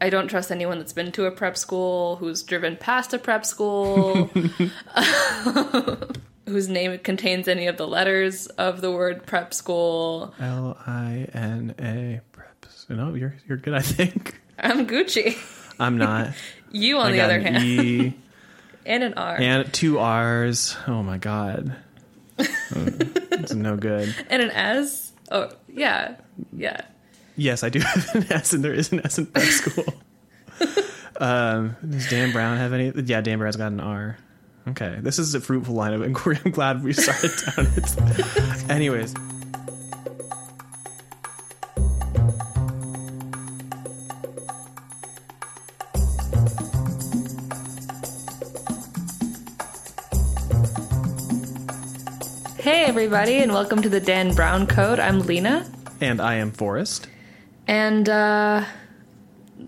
I don't trust anyone that's been to a prep school, who's driven past a prep school, whose name contains any of the letters of the word prep school. L I N A preps. No, you're you're good. I think I'm Gucci. I'm not. You, on I the other an hand, E and an R, and two R's. Oh my god, it's no good. and an S. Oh, yeah, yeah. Yes, I do have an S, and there is an S in prep school. um, does Dan Brown have any? Yeah, Dan Brown's got an R. Okay, this is a fruitful line of inquiry. I'm glad we started down it. Anyways, Hey, everybody, and welcome to the Dan Brown Code. I'm Lina, and I am Forrest. And uh,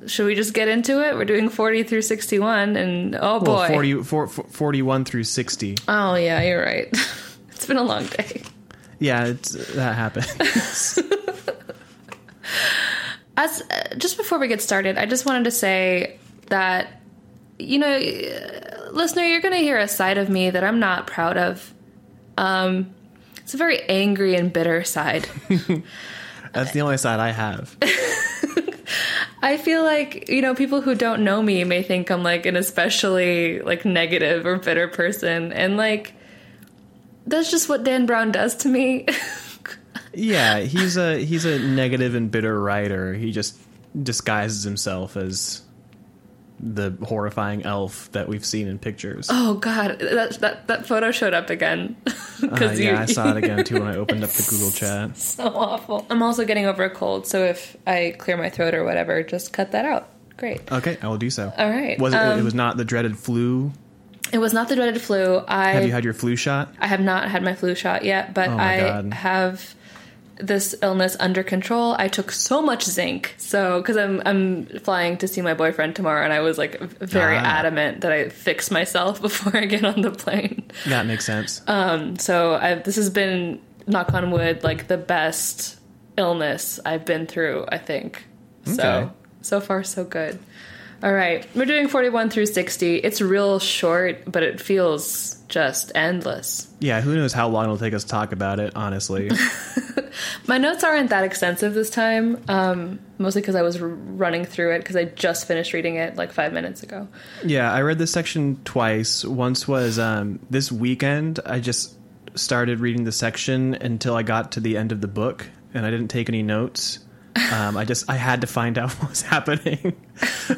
should we just get into it? We're doing 40 through 61, and oh boy. Well, 40, for, for- 41 through 60. Oh, yeah, you're right. it's been a long day. Yeah, it's, that happened. As uh, just before we get started, I just wanted to say that you know, listener, you're going to hear a side of me that I'm not proud of. Um, it's a very angry and bitter side. That's the only side I have. I feel like you know people who don't know me may think I'm like an especially like negative or bitter person, and like that's just what Dan Brown does to me. Yeah, he's a he's a negative and bitter writer. He just disguises himself as the horrifying elf that we've seen in pictures. oh God, that that that photo showed up again. Uh, yeah, I saw it again too when I opened up the Google chat. so awful. I'm also getting over a cold, so if I clear my throat or whatever, just cut that out. Great. Okay, I will do so. All right. Was it? Um, it was not the dreaded flu. It was not the dreaded flu. I Have you had your flu shot? I have not had my flu shot yet, but Oh I God. have this illness under control. I took so much zinc, so because I'm I'm flying to see my boyfriend tomorrow, and I was like very Ah. adamant that I fix myself before I get on the plane. That makes sense. Um, So I, this has been knock on wood, like the best illness I've been through. I think Okay. so. So far, so good. All right, we're doing 41 through 60. It's real short, but it feels just endless. yeah, who knows how long it'll take us to talk about it? Honestly, My notes aren't that extensive this time, um, mostly because I was r- running through it because I just finished reading it like five minutes ago. Yeah, I read this section twice. Once was um, this weekend. I just started reading the section until I got to the end of the book, and I didn't take any notes. Um, I just I had to find out what was happening.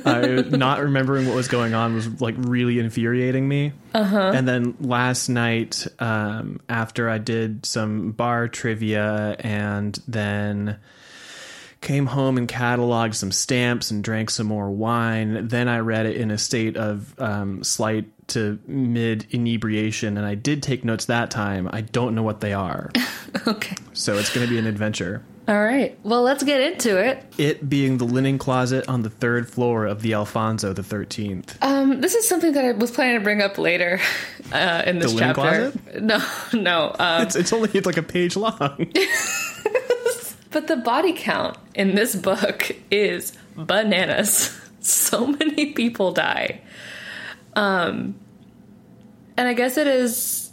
uh, not remembering what was going on was like really infuriating me. Uh-huh. And then last night, um, after I did some bar trivia, and then came home and cataloged some stamps and drank some more wine. Then I read it in a state of um, slight to mid inebriation, and I did take notes that time. I don't know what they are, Okay. so it's going to be an adventure. All right. Well, let's get into it. It being the linen closet on the third floor of the Alfonso the Thirteenth. Um, this is something that I was planning to bring up later uh, in this The linen chapter. closet? No, no. Um, It's it's only it's like a page long. but the body count in this book is bananas. So many people die. Um, and I guess it is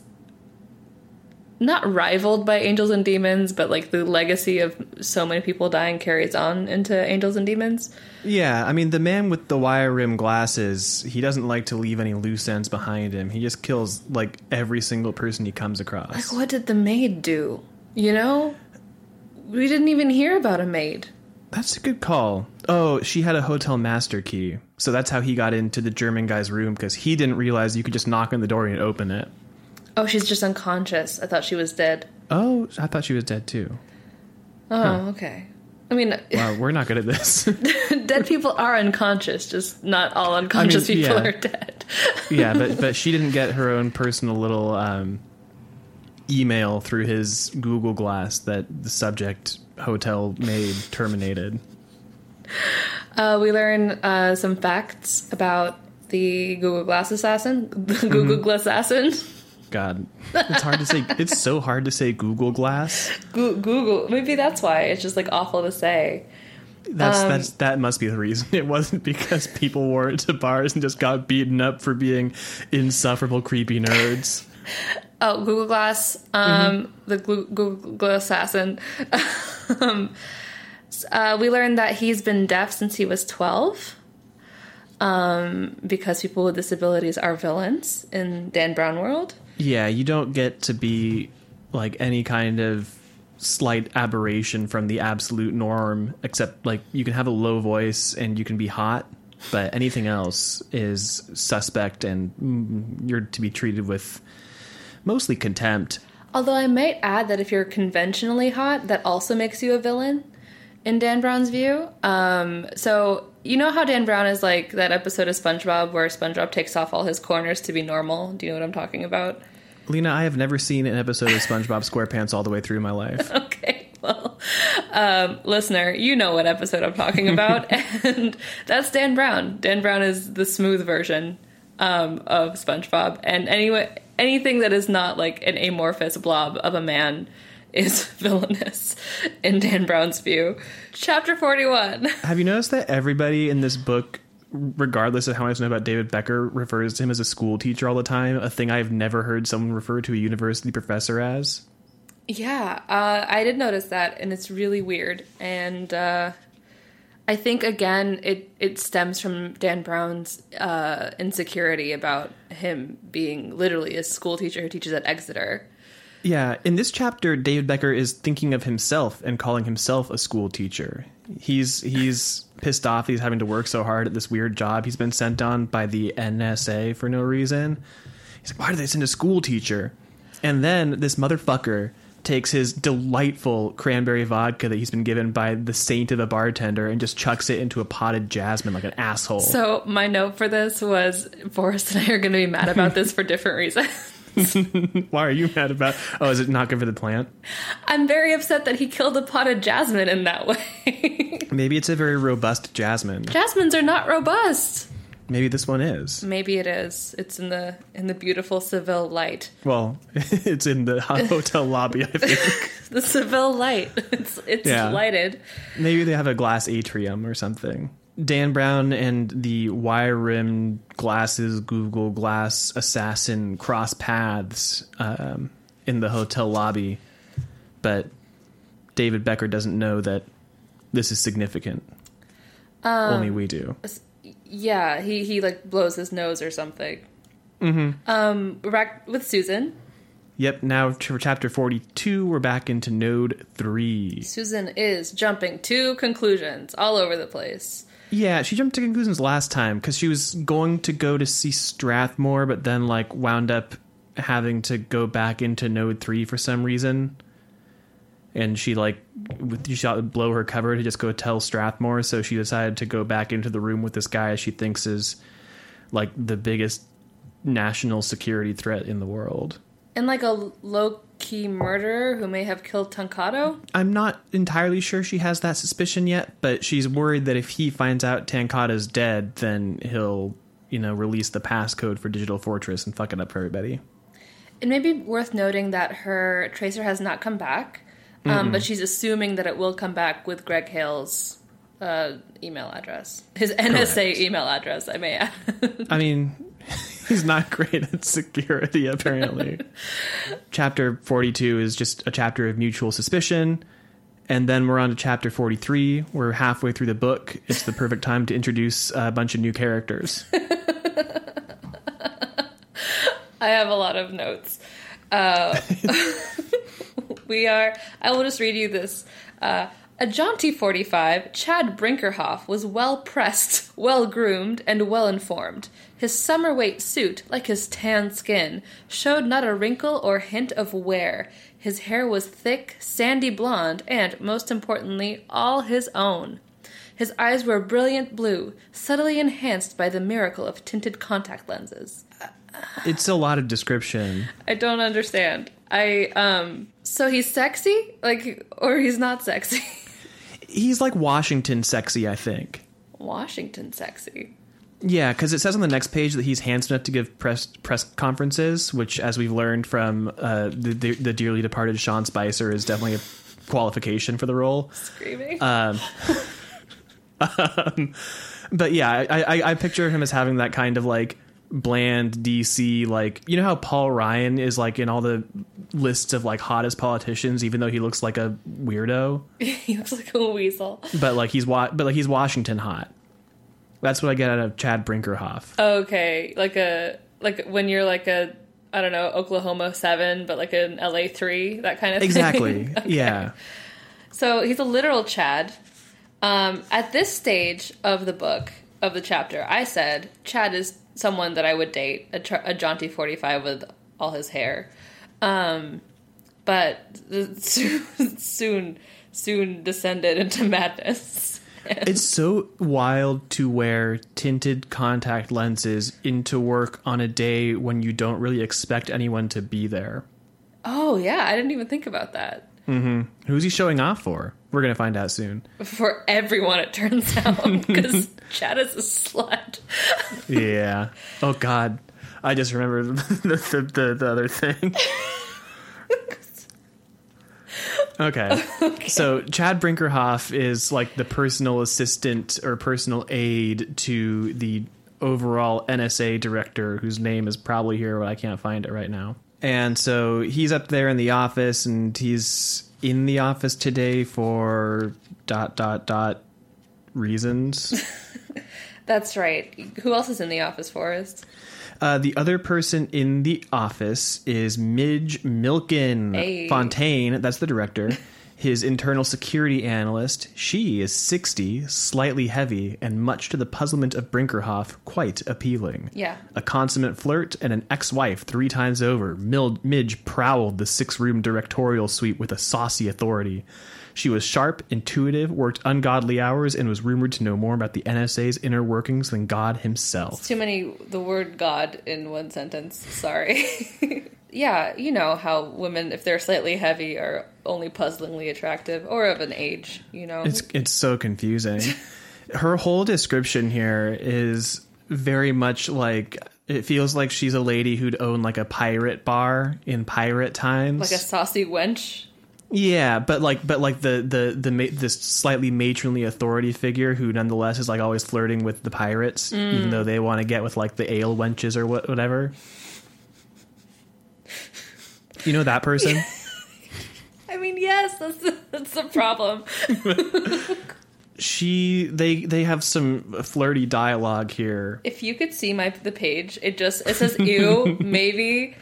not rivaled by Angels and Demons, but like the legacy of so many people dying carries on into Angels and Demons. yeah, I mean the man with the wire rim glasses. He doesn't like to leave any loose ends behind him. He just kills like every single person he comes across. Like, what did the maid do? You know? We didn't even hear about a maid. That's a good call. Oh, she had a hotel master key. So that's how he got into the German guy's room because he didn't realize you could just knock on the door and open it. Oh, she's just unconscious. I thought she was dead. Oh, I thought she was dead too. Oh, okay. I mean, Wow, we're not good at this. dead people are unconscious, just not all unconscious people yeah. are dead. yeah, but but she didn't get her own personal little um, email through his Google Glass that the subject hotel maid terminated. Uh, we learn uh, some facts about the Google Glass assassin, the Google Glass assassin. God, it's hard to say. It's so hard to say Google Glass. Goo- Google. Maybe that's why it's just like awful to say. That's Um, that's that must be the reason. It wasn't because people wore it to bars and just got beaten up for being insufferable, creepy nerds. Oh, Google Glass, um, the Glu- Google assassin. um, uh, we learned that he's been deaf since he was 12 um, because people with disabilities are villains in Dan Brown world. Yeah, you don't get to be like any kind of slight aberration from the absolute norm, except like you can have a low voice and you can be hot, but anything else is suspect and mm, you're to be treated with mostly contempt. Although I might add that if you're conventionally hot, that also makes you a villain in Dan Brown's view. Um, so you know how Dan Brown is like that episode of SpongeBob where SpongeBob takes off all his corners to be normal. Do you know what I'm talking about? Lina, I have never seen an episode of SpongeBob SquarePants all the way through my life. Okay, well, um, listener, you know what episode I'm talking about, and that's Dan Brown. Dan Brown is the smooth version um, of SpongeBob, and anyway, anything that is not like an amorphous blob of a man is villainous in Dan Brown's view. Chapter 41. Have you noticed that everybody in this book, regardless of how much I know about David Becker, refers to him as a school teacher all the time? A thing I've never heard someone refer to a university professor as. Yeah, uh, I did notice that, and it's really weird. And uh, I think again, it it stems from Dan Brown's uh, insecurity about him being literally a school teacher who teaches at Exeter. Yeah, in this chapter, David Becker is thinking of himself and calling himself a school teacher. He's he's pissed off he's having to work so hard at this weird job he's been sent on by the NSA for no reason. He's like, why did they send a school teacher? And then this motherfucker takes his delightful cranberry vodka that he's been given by the saint of a bartender and just chucks it into a potted jasmine like an asshole. So my note for this was Forrest and I are going to be mad about this for different reasons. why are you mad about? Oh, is it not good for the plant? I'm very upset that he killed a pot of jasmine in that way. Maybe it's a very robust jasmine. Jasmines are not robust. Maybe this one is. Maybe it is. It's in the in the beautiful Seville light. Well, it's in the hotel lobby, I think. The Seville light. It's it's Yeah. lighted. Maybe they have a glass atrium or something. Dan Brown and the wire rimmed glasses Google Glass assassin cross paths um, in the hotel lobby, but David Becker doesn't know that this is significant. Only we do. Yeah, he he like blows his nose or something. Mm-hmm. Um, we're back with Susan. Yep, now for chapter 42, we're back into node 3. Susan is jumping to conclusions all over the place. Yeah, she jumped to conclusions last time because she was going to go to see Strathmore, but then like wound up having to go back into Node Three for some reason, and she like she shot would blow her cover to just go tell Strathmore. So she decided to go back into the room with this guy she thinks is like the biggest national security threat in the world. And like a low key murderer who may have killed Tankado. I'm not entirely sure she has that suspicion yet, but she's worried that if he finds out Tankado's dead, then he'll, you know, release the passcode for Digital Fortress and fuck it up for everybody. It may be worth noting that her tracer has not come back, um, but she's assuming that it will come back with Greg Hale's uh, email address, his NSA Correct. email address. I may add. I mean, he's not great at security, apparently. chapter 42 is just a chapter of mutual suspicion. And then we're on to chapter 43. We're halfway through the book. It's the perfect time to introduce a bunch of new characters. I have a lot of notes. Uh, we are. I will just read you this. Uh, a jaunty 45, Chad Brinkerhoff was well pressed, well groomed, and well informed. His summer weight suit, like his tan skin, showed not a wrinkle or hint of wear. His hair was thick, sandy blonde, and, most importantly, all his own. His eyes were brilliant blue, subtly enhanced by the miracle of tinted contact lenses. It's a lot of description. I don't understand. I um so he's sexy? Like or he's not sexy. He's like Washington sexy, I think. Washington sexy. Yeah, because it says on the next page that he's handsome enough to give press press conferences, which, as we've learned from uh, the, the the dearly departed Sean Spicer, is definitely a qualification for the role. Screaming. Um, um, but yeah, I, I, I picture him as having that kind of like bland DC like you know how Paul Ryan is like in all the lists of like hottest politicians even though he looks like a weirdo he looks like a weasel. but like he's wa- but like he's Washington hot that's what I get out of Chad Brinkerhoff Okay, like a like when you're like a I don't know Oklahoma seven, but like an LA three, that kind of exactly thing. Okay. yeah So he's a literal Chad. Um, at this stage of the book of the chapter, I said Chad is someone that I would date, a, tr- a jaunty forty five with all his hair. Um, but soon, soon descended into madness. It's so wild to wear tinted contact lenses into work on a day when you don't really expect anyone to be there Oh yeah, I didn't even think about that. Mm-hmm. Who's he showing off for we're gonna find out soon For everyone, it turns out, because Chad is a slut. Yeah. Oh God, I just remembered the the, the, the other thing. Okay. So Chad Brinkerhoff is like the personal assistant or personal aide to the overall NSA director, whose name is probably here, but I can't find it right now. And so he's up there in the office, and he's in the office today for dot dot dot reasons. That's right. Who else is in the office, Forrest? Uh, the other person in the office is Midge Milken Hey. Fontaine. That's the director. His internal security analyst. She is 60, slightly heavy, and much to the puzzlement of Brinkerhoff, quite appealing. Yeah. A consummate flirt and an ex wife three times over, Mil- Midge prowled the six room directorial suite with a saucy authority. She was sharp, intuitive, worked ungodly hours, and was rumored to know more about the NSA's inner workings than God himself. Too many, the word God in one sentence. Sorry. yeah, you know how women, if they're slightly heavy, are only puzzlingly attractive or of an age, you know? It's it's so confusing. Her whole description here is very much like it feels like she's a lady who'd own like a pirate bar in pirate times. like a saucy wench. Yeah, but like but like the the the ma- this slightly matronly authority figure who nonetheless is like always flirting with the pirates, even though they want to get with like the ale wenches or what whatever. You know that person? I mean, yes, that's the, that's the problem. she they they have some flirty dialogue here. if you could see my the page, it just it says ew, maybe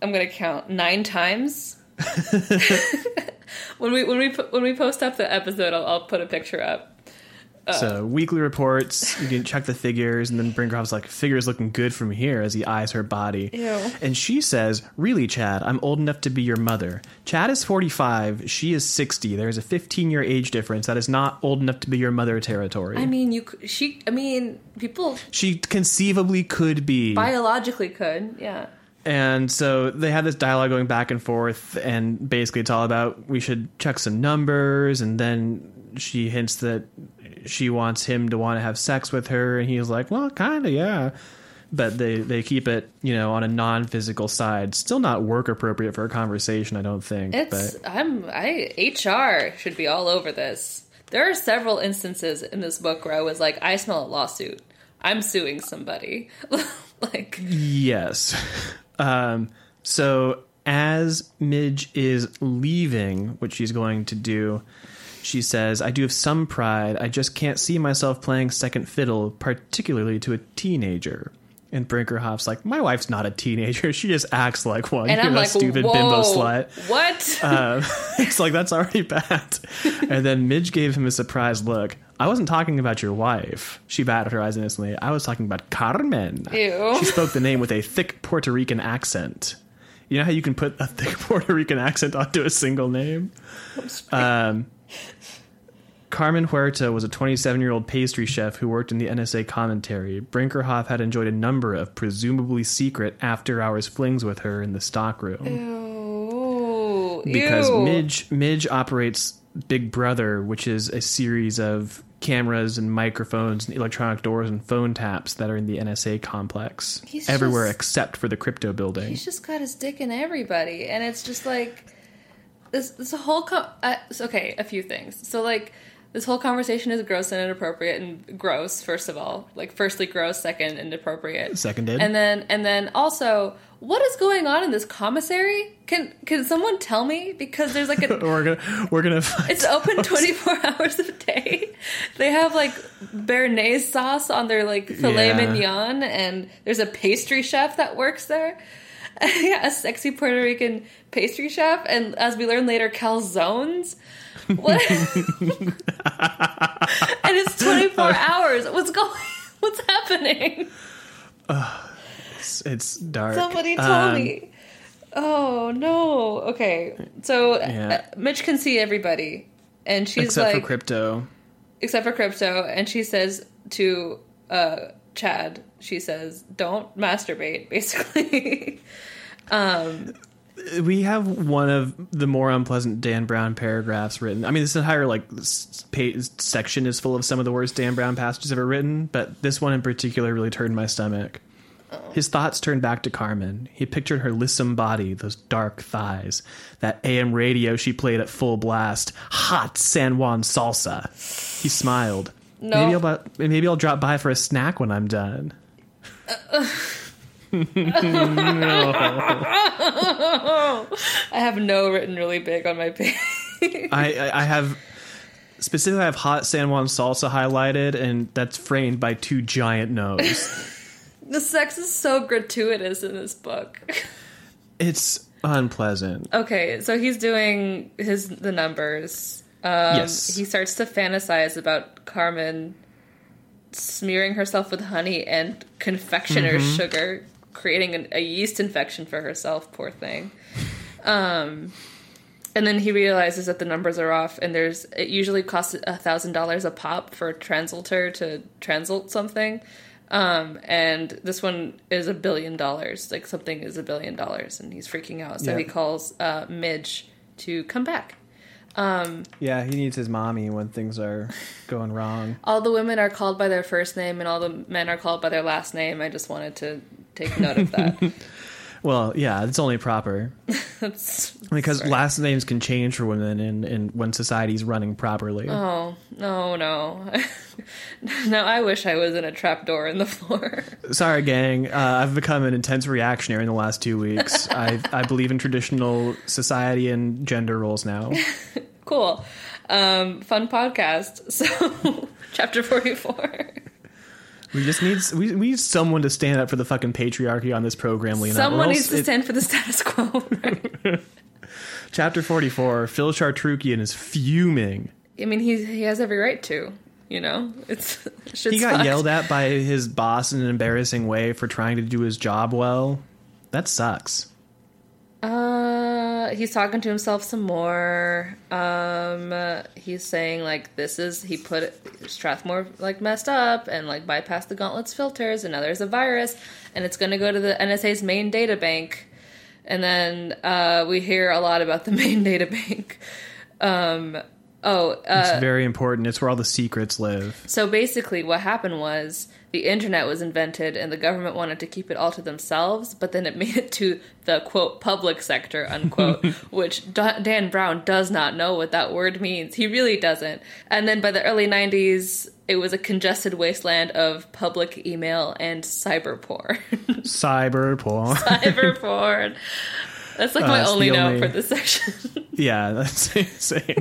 I'm gonna count nine times. when we when we put, when we post up the episode, I'll, I'll put a picture up. Uh, so weekly reports, you can check the figures, and then Brinkerhoff's like, "Figures looking good from here." As he eyes her body, Ew. and she says, "Really, Chad? I'm old enough to be your mother. Chad is 45. She is 60. There is a 15 year age difference. That is not old enough to be your mother territory. I mean, you she. I mean, people she conceivably could be." biologically could, yeah. And so they have this dialogue going back and forth, and basically it's all about we should check some numbers, and then she hints that she wants him to want to have sex with her, and he's like, "Well, kind of, yeah." But they they keep it, you know, on a non physical side. Still not work appropriate for a conversation, I don't think. It's but I'm I HR should be all over this. There are several instances in this book where I was like, I smell a lawsuit. I'm suing somebody. like Yes. Um, so as Midge is leaving, which she's going to do, she says, I do have some pride. I just can't see myself playing second fiddle, particularly to a teenager. And Brinkerhoff's like, My wife's not a teenager. She just acts like one. and You're I'm a like, stupid bimbo slut. What? Uh, it's like, that's already bad. And then Midge gave him a surprised look. I wasn't talking about your wife. She batted her eyes innocently. I was talking about Carmen. Ew. She spoke the name with a thick Puerto Rican accent. You know how you can put a thick Puerto Rican accent onto a single name? Um, Carmen Huerta was a 27 year old pastry chef who worked in the NSA commissary. Brinkerhoff had enjoyed a number of presumably secret after hours flings with her in the stockroom. Ew. Because Ew. Midge, Midge operates Big Brother, which is a series of cameras and microphones and electronic doors and phone taps that are in the NSA complex He's everywhere just- except for the crypto building. He's just got his dick in everybody, and it's just like this. This whole uh, okay. A few things. So like This whole conversation is gross and inappropriate and gross, first of all. Like firstly gross, second inappropriate. Seconded. And then and then also, what is going on in this commissary? Can can someone tell me? Because there's like a we're gonna we're gonna it's open 24 hours a day. They have like béarnaise sauce on their like filet Yeah. mignon, and there's a pastry chef that works there. yeah, a sexy Puerto Rican pastry chef, and as we learn later, calzones. What? and it's 24 uh, hours. What's going? What's happening? Uh, it's, it's dark. Somebody told Um, me. Oh no. Okay, so Yeah. uh, Midge can see everybody, and she's except like, for crypto. except for crypto and she says to uh chad she says don't masturbate basically um we have one of the more unpleasant Dan Brown paragraphs written. I mean, this entire like s- pa section is full of some of the worst Dan Brown passages ever written, but this one in particular really turned my stomach. His thoughts turned back to Carmen. He pictured her lissom body, those dark thighs, that AM radio she played at full blast, hot San Juan salsa. He smiled. No. Maybe I'll bu- maybe I'll drop by for a snack when I'm done. No. i have no written really big on my page I, I I have specifically I have hot San Juan salsa highlighted, and that's framed by two giant no's. the sex is so gratuitous in this book it's unpleasant. okay so he's doing his the numbers um Yes. he starts to fantasize about carmen smearing herself with honey and confectioner's Mm-hmm. sugar creating an, a yeast infection for herself poor thing um and then he realizes that the numbers are off and there's it usually costs a thousand dollars a pop for a translator to translate something um and this one is a billion dollars like something is a billion dollars and he's freaking out so Yeah. he calls uh midge to come back Yeah, he needs his mommy when things are going wrong. all the women are called by their first name and all the men are called by their last name i just wanted to take note of that Well, yeah, it's only proper That's because sorry. last names can change for women, and and when society's running properly. oh no no no i wish i was in a trap door in the floor Sorry, gang. Uh, I've become an intense reactionary in the last two weeks. I I believe in traditional society and gender roles now. cool um fun podcast so chapter 44 We just need we, we need someone to stand up for the fucking patriarchy on this program, Lina. someone needs to it- stand for the status quo right? Chapter forty four. Phil Chartrukian is fuming. i mean he he has every right to you know it's He got fucked. yelled at by his boss in an embarrassing way for trying to do his job well. That sucks. Uh, he's talking to himself some more. Um, uh, he's saying like this is he put Strathmore like messed up and like bypassed the gauntlet's filters, and now there's a virus, and it's going to go to the NSA's main data bank. And then uh, we hear a lot about the main data bank. Um, oh, uh, It's very important. It's where all the secrets live. so basically, what happened was the internet was invented and the government wanted to keep it all to themselves, but then it made it to the quote public sector, unquote, which Dan Brown does not know what that word means. He really doesn't. And then by the early 90s, it was a congested wasteland of public email and cyber porn. Cyber porn. cyber porn. That's like Uh, my it's only note only- for this section. yeah, that's insane.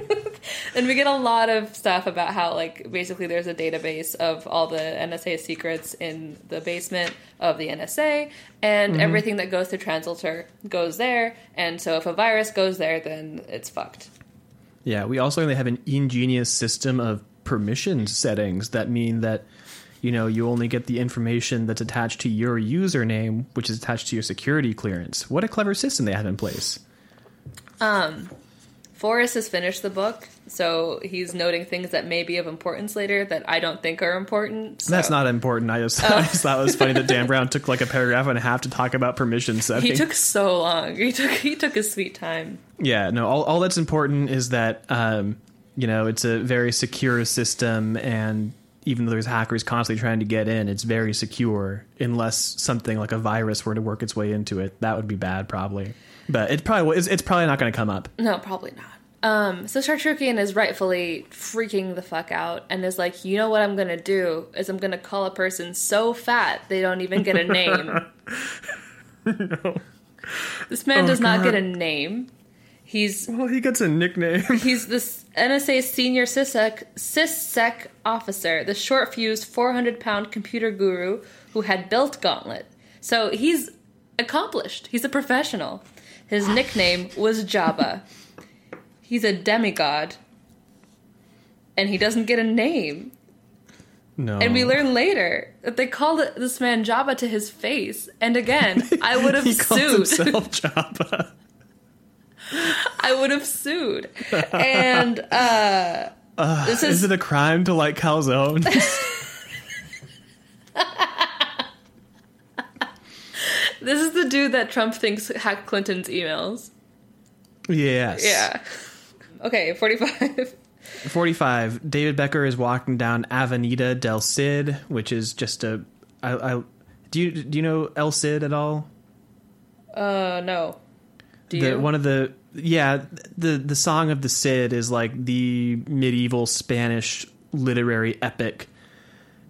And we get a lot of stuff about how, like, basically there's a database of all the NSA secrets in the basement of the NSA, and everything that goes to Translator goes there. And so if a virus goes there, then it's fucked. Yeah, we also only have an ingenious system of permission settings that mean that you know you only get the information that's attached to your username, which is attached to your security clearance. What a clever system they have in place. Um, Forrest has finished the book, so he's noting things that may be of importance later that I don't think are important. so- That's not important. I just, I just thought it was funny that Dan Brown took like a paragraph and a half to talk about permission setting. He took so long. He took he took his sweet time. Yeah, no. All, all that's important is that um, you know it's a very secure system, and even though there's hackers constantly trying to get in, it's very secure. Unless something like a virus were to work its way into it, that would be bad, probably. But it probably it's, it's probably not going to come up. No, probably not. Um, so Chartrukian is rightfully freaking the fuck out and is like, you know what I'm gonna do is I'm gonna call a person so fat they don't even get a name. no. This man Oh, does not get a name. He's Well, he gets a nickname. he's this NSA senior Sys-Sec, Sys-Sec officer, the short fused 400 pound computer guru who had built Gauntlet. So he's accomplished. He's a professional. His nickname was Jabba. He's a demigod. And he doesn't get a name. No. And we learn later that they called this man Jabba to his face. And again, I would have he sued. himself Jabba. I would have sued. And uh, this Is is it a crime to like calzones? this is the dude that Trump thinks hacked Clinton's emails. yes. Yeah. Okay, 45. 45. David Becker is walking down Avenida del Cid, which is just a. I, I, do you do you know El Cid at all? Uh, no. The one of the yeah the the song of the Cid is like the medieval Spanish literary epic,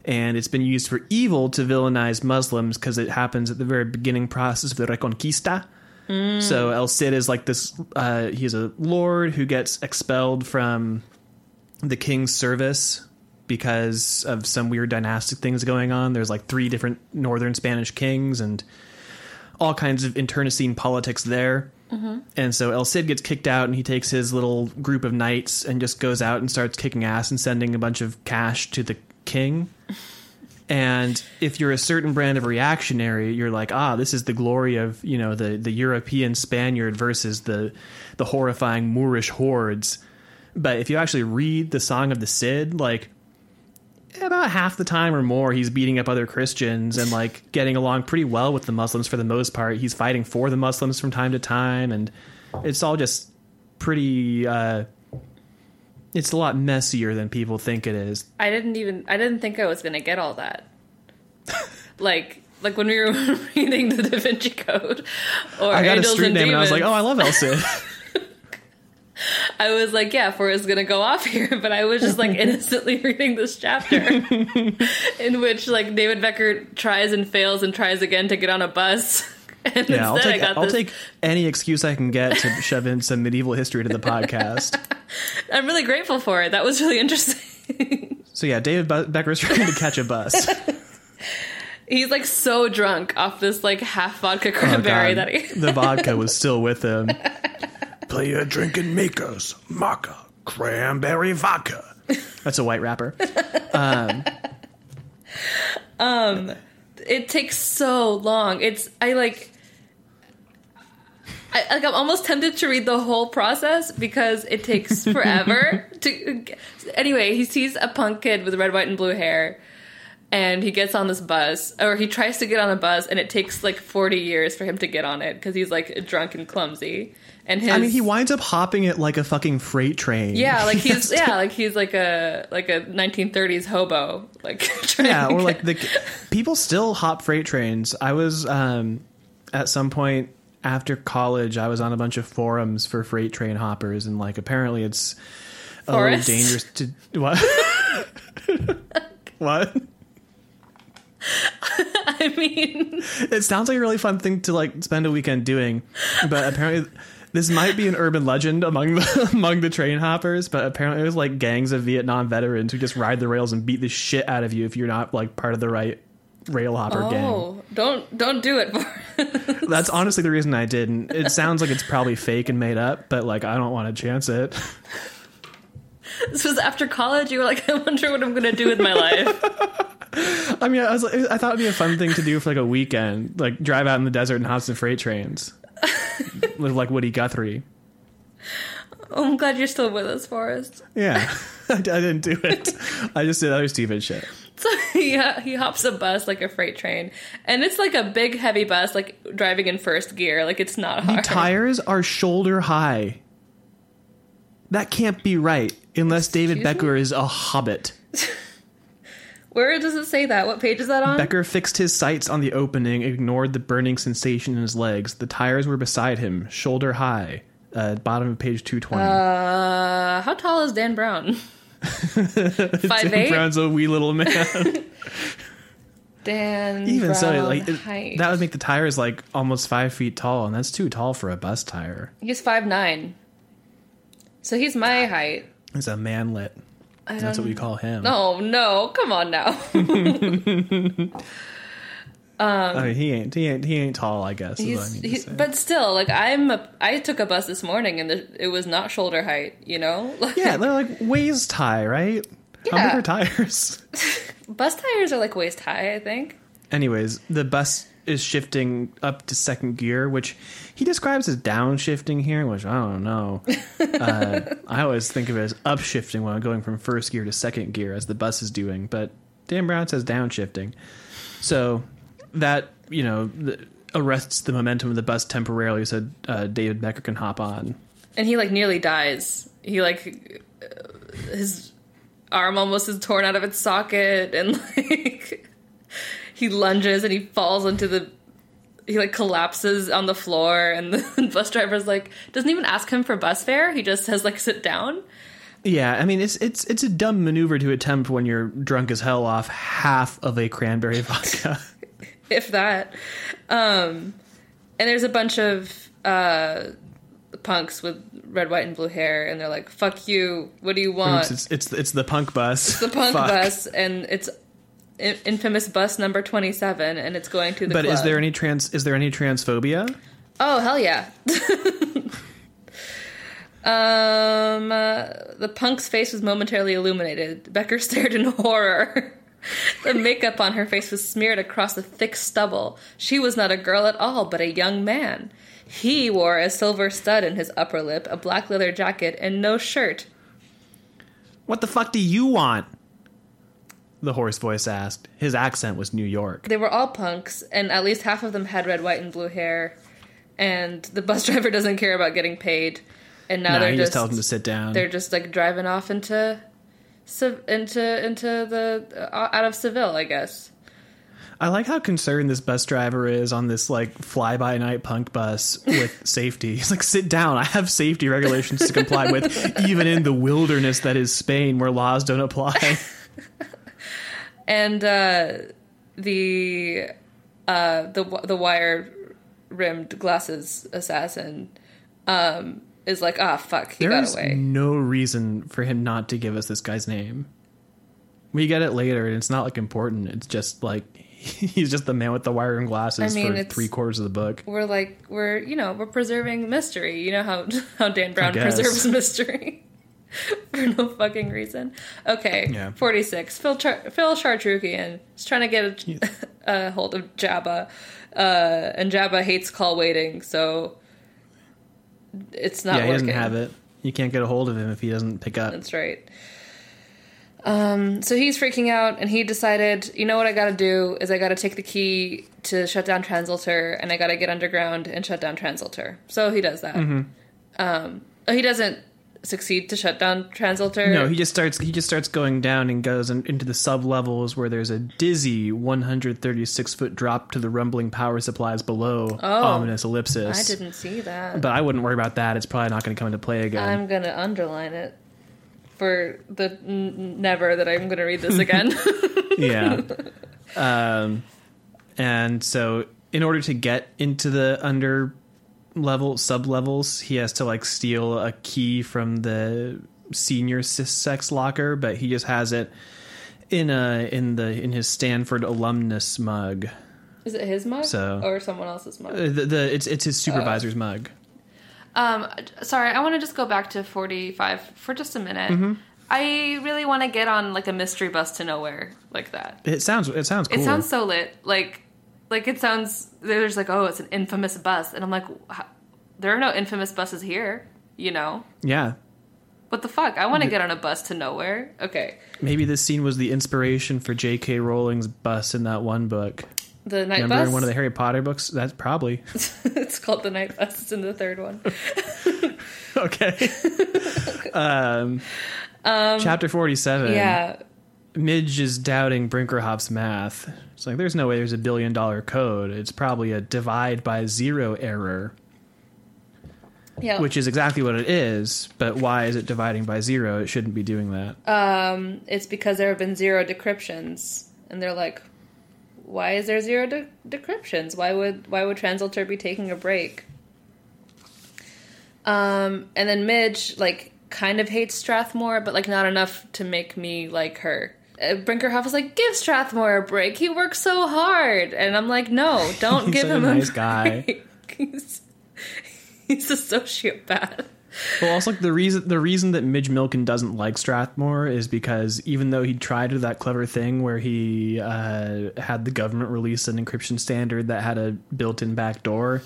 and it's been used for evil to villainize Muslims because it happens at the very beginning process of the Reconquista. So El Cid is like this. Uh, he's a lord who gets expelled from the king's service because of some weird dynastic things going on. There's like three different northern Spanish kings and all kinds of internecine politics there. And so El Cid gets kicked out and he takes his little group of knights and just goes out and starts kicking ass and sending a bunch of cash to the king. And if you're a certain brand of reactionary, you're like, ah, this is the glory of, you know, the, the European Spaniard versus the the horrifying Moorish hordes. But if you actually read the Song of the Cid, like about half the time or more he's beating up other christians and like getting along pretty well with the muslims for the most part he's fighting for the muslims from time to time and it's all just pretty uh it's a lot messier than people think it is I didn't even. I didn't think I was gonna get all that. like, like when we were reading the Da Vinci Code or i got a street and name and i was like oh i love el cid I was like, yeah, Forrest's gonna go off here, but I was just like innocently reading this chapter in which like David Becker tries and fails and tries again to get on a bus. And yeah i'll instead I take got i'll this. take any excuse i can get to shove in some medieval history to the podcast I'm really grateful for it. That was really interesting. so yeah david Bu- becker's trying to catch a bus He's like so drunk off this like half vodka Oh, cranberry God. that he. the vodka was still with him play a drinking makers maca cranberry vodka that's a white rapper Um, um, it takes so long. It's I like. I, like I'm almost tempted to read the whole process because it takes forever to. Anyway, he sees a punk kid with red, white, and blue hair, and he gets on this bus, or he tries to get on a bus, and it takes like 40 years for him to get on it because he's like drunk and clumsy. And his, I mean, he winds up hopping it like a fucking freight train. yeah, like he's yeah, like he's like a like a 1930s hobo, like yeah, or like the people still hop freight trains. I was um, at some point after college, I was on a bunch of forums for freight train hoppers, and like apparently it's a little dangerous to what. what? I mean, It sounds like a really fun thing to like spend a weekend doing, but apparently this might be an urban legend among the among the train hoppers. But apparently there's like gangs of Vietnam veterans who just ride the rails and beat the shit out of you if you're not like part of the right rail hopper oh, gang. oh, don't don't do it. That's honestly the reason I didn't. It sounds like it's probably fake and made up, but like I don't want to chance it. this was after college. You were like, I wonder what I'm gonna do with my life. I mean, I was like, I thought it'd be a fun thing to do for like a weekend, like drive out in the desert and hop some freight trains with like Woody Guthrie. Oh, I'm glad you're still with us, Forrest. Yeah, I, I didn't do it. I just did other stupid shit. So yeah, he hops a bus like a freight train, and it's like a big heavy bus, like driving in first gear. Like it's not hard. The tires are shoulder high. That can't be right unless David Excuse me? Becker is a hobbit. Where does it say that? What page is that on? Becker fixed his sights on the opening, ignored the burning sensation in his legs. The tires were beside him, shoulder high. uh, bottom of page two twenty. Uh, how tall is Dan Brown? Five eight. Brown's a wee little man. Dan Even Brown so, like it- that would make the tires like almost five feet tall, and that's too tall for a bus tire. He's five nine. So he's my height. He's a manlet. That's what we call him. No, no, come on now. Um, I mean, he ain't. He ain't. He ain't tall. I guess. I He's, mean to he, but still, like I'm, a, I took a bus this morning and the, it was not shoulder height. You know, Like, yeah, they're like waist high, right? How Yeah. big are tires? bus tires are like waist high. I think. Anyways, the bus is shifting up to second gear, which he describes as downshifting here, which I don't know. uh, I always think of it as upshifting when I'm going from first gear to second gear, as the bus is doing. But Dan Brown says downshifting. So that, you know, the, arrests the momentum of the bus temporarily so uh, David Becker can hop on. And he like nearly dies. He like his arm almost is torn out of its socket, and like he lunges and he falls into the. He like collapses on the floor, and the bus driver's like doesn't even ask him for bus fare. He just says like sit down. Yeah, I mean it's it's it's a dumb maneuver to attempt when you're drunk as hell off half of a cranberry vodka. if that. Um, and there's a bunch of uh, punks with red, white, and blue hair, and they're like, "Fuck you! What do you want?" It's it's it's the punk bus. the punk Fuck. bus, and it's infamous bus number twenty-seven, and it's going to the. But is there any trans is there any transphobia? Oh hell yeah! um, uh, the punk's face was momentarily illuminated. Becker stared in horror. the makeup on her face was smeared across the thick stubble. She was not a girl at all, but a young man. He wore a silver stud in his upper lip, a black leather jacket, and no shirt. What the fuck do you want? The hoarse voice asked. His accent was New York. They were all punks, and at least half of them had red, white, and blue hair. And the bus driver doesn't care about getting paid. And now No, they're he just, just tells him to sit down. they're just like driving off into into into the uh, out of Seville, I guess. I like how concerned this bus driver is on this like fly by night punk bus with safety. He's like, sit down. I have safety regulations to comply with, even in the wilderness that is Spain, where laws don't apply. And uh, the uh, the the wire rimmed glasses assassin um, is like, ah, fuck, he got There's away. no reason for him not to give us this guy's name. We get it later, and it's not like important. It's just like he's just the man with the wire and glasses I mean, for three quarters of the book. We're like we're you know we're preserving mystery. You know how how Dan Brown preserves mystery for no fucking reason. Okay, Yeah. forty six. Phil Char- Phil Chartrukian is trying to get a, a hold of Jabba, uh, and Jabba hates call waiting, so it's not yeah, he working. doesn't have it. You can't get a hold of him if he doesn't pick up. That's right. Um, so he's freaking out, and he decided, you know what I got to do is I got to take the key to shut down Translator, and I got to get underground and shut down Translator. So he does that. Mm-hmm. Um, he doesn't succeed to shut down Translator. No, he just starts. He just starts going down and goes in, into the sub levels where there's a dizzy 136 foot drop to the rumbling power supplies below. Oh. ominous ellipsis. I didn't see that. But I wouldn't worry about that. It's probably not going to come into play again. I'm gonna underline it for the n- never that I'm gonna read this again. yeah. Um, and so in order to get into the under level sub levels, he has to like steal a key from the senior Sys-Sec locker, but he just has it in a in the in his Stanford alumnus mug. Is it his mug So- or someone else's mug? Uh, The, the it's it's his supervisor's mug. Um, sorry, I want to just go back to 45 for just a minute. Mm-hmm. I really want to get on like a mystery bus to nowhere like that. It sounds it sounds cool. It sounds so lit. Like, like it sounds. There's like, oh, it's an infamous bus, and I'm like, there are no infamous buses here. You know yeah. what the fuck? I want to get on a bus to nowhere. Okay, Maybe this scene was the inspiration for J.K. Rowling's bus in that one book. the night Remember bus. in one of the Harry Potter books? That's probably it's called the night bus. It's in the third one. okay. um, chapter forty-seven. yeah, Midge is doubting Brinkerhoff's math. It's like there's no way there's a billion dollar code. It's probably a divide by zero error. Yeah. which is exactly what it is. But why is it dividing by zero? It shouldn't be doing that. Um, it's because there have been zero decryptions, and they're like, "Why is there zero de- decryptions? Why would why would Transalter be taking a break?" Um, and then Midge like kind of hates Strathmore, but like not enough to make me like her. Uh, Brinkerhoff was like, "Give Strathmore a break. He works so hard," and I'm like, "No, don't give such a him nice a guy. he's he's a sociopath." Well, also like the reason the reason that Midge Milken doesn't like Strathmore is because even though he tried that clever thing where he uh, had the government release an encryption standard that had a built-in backdoor,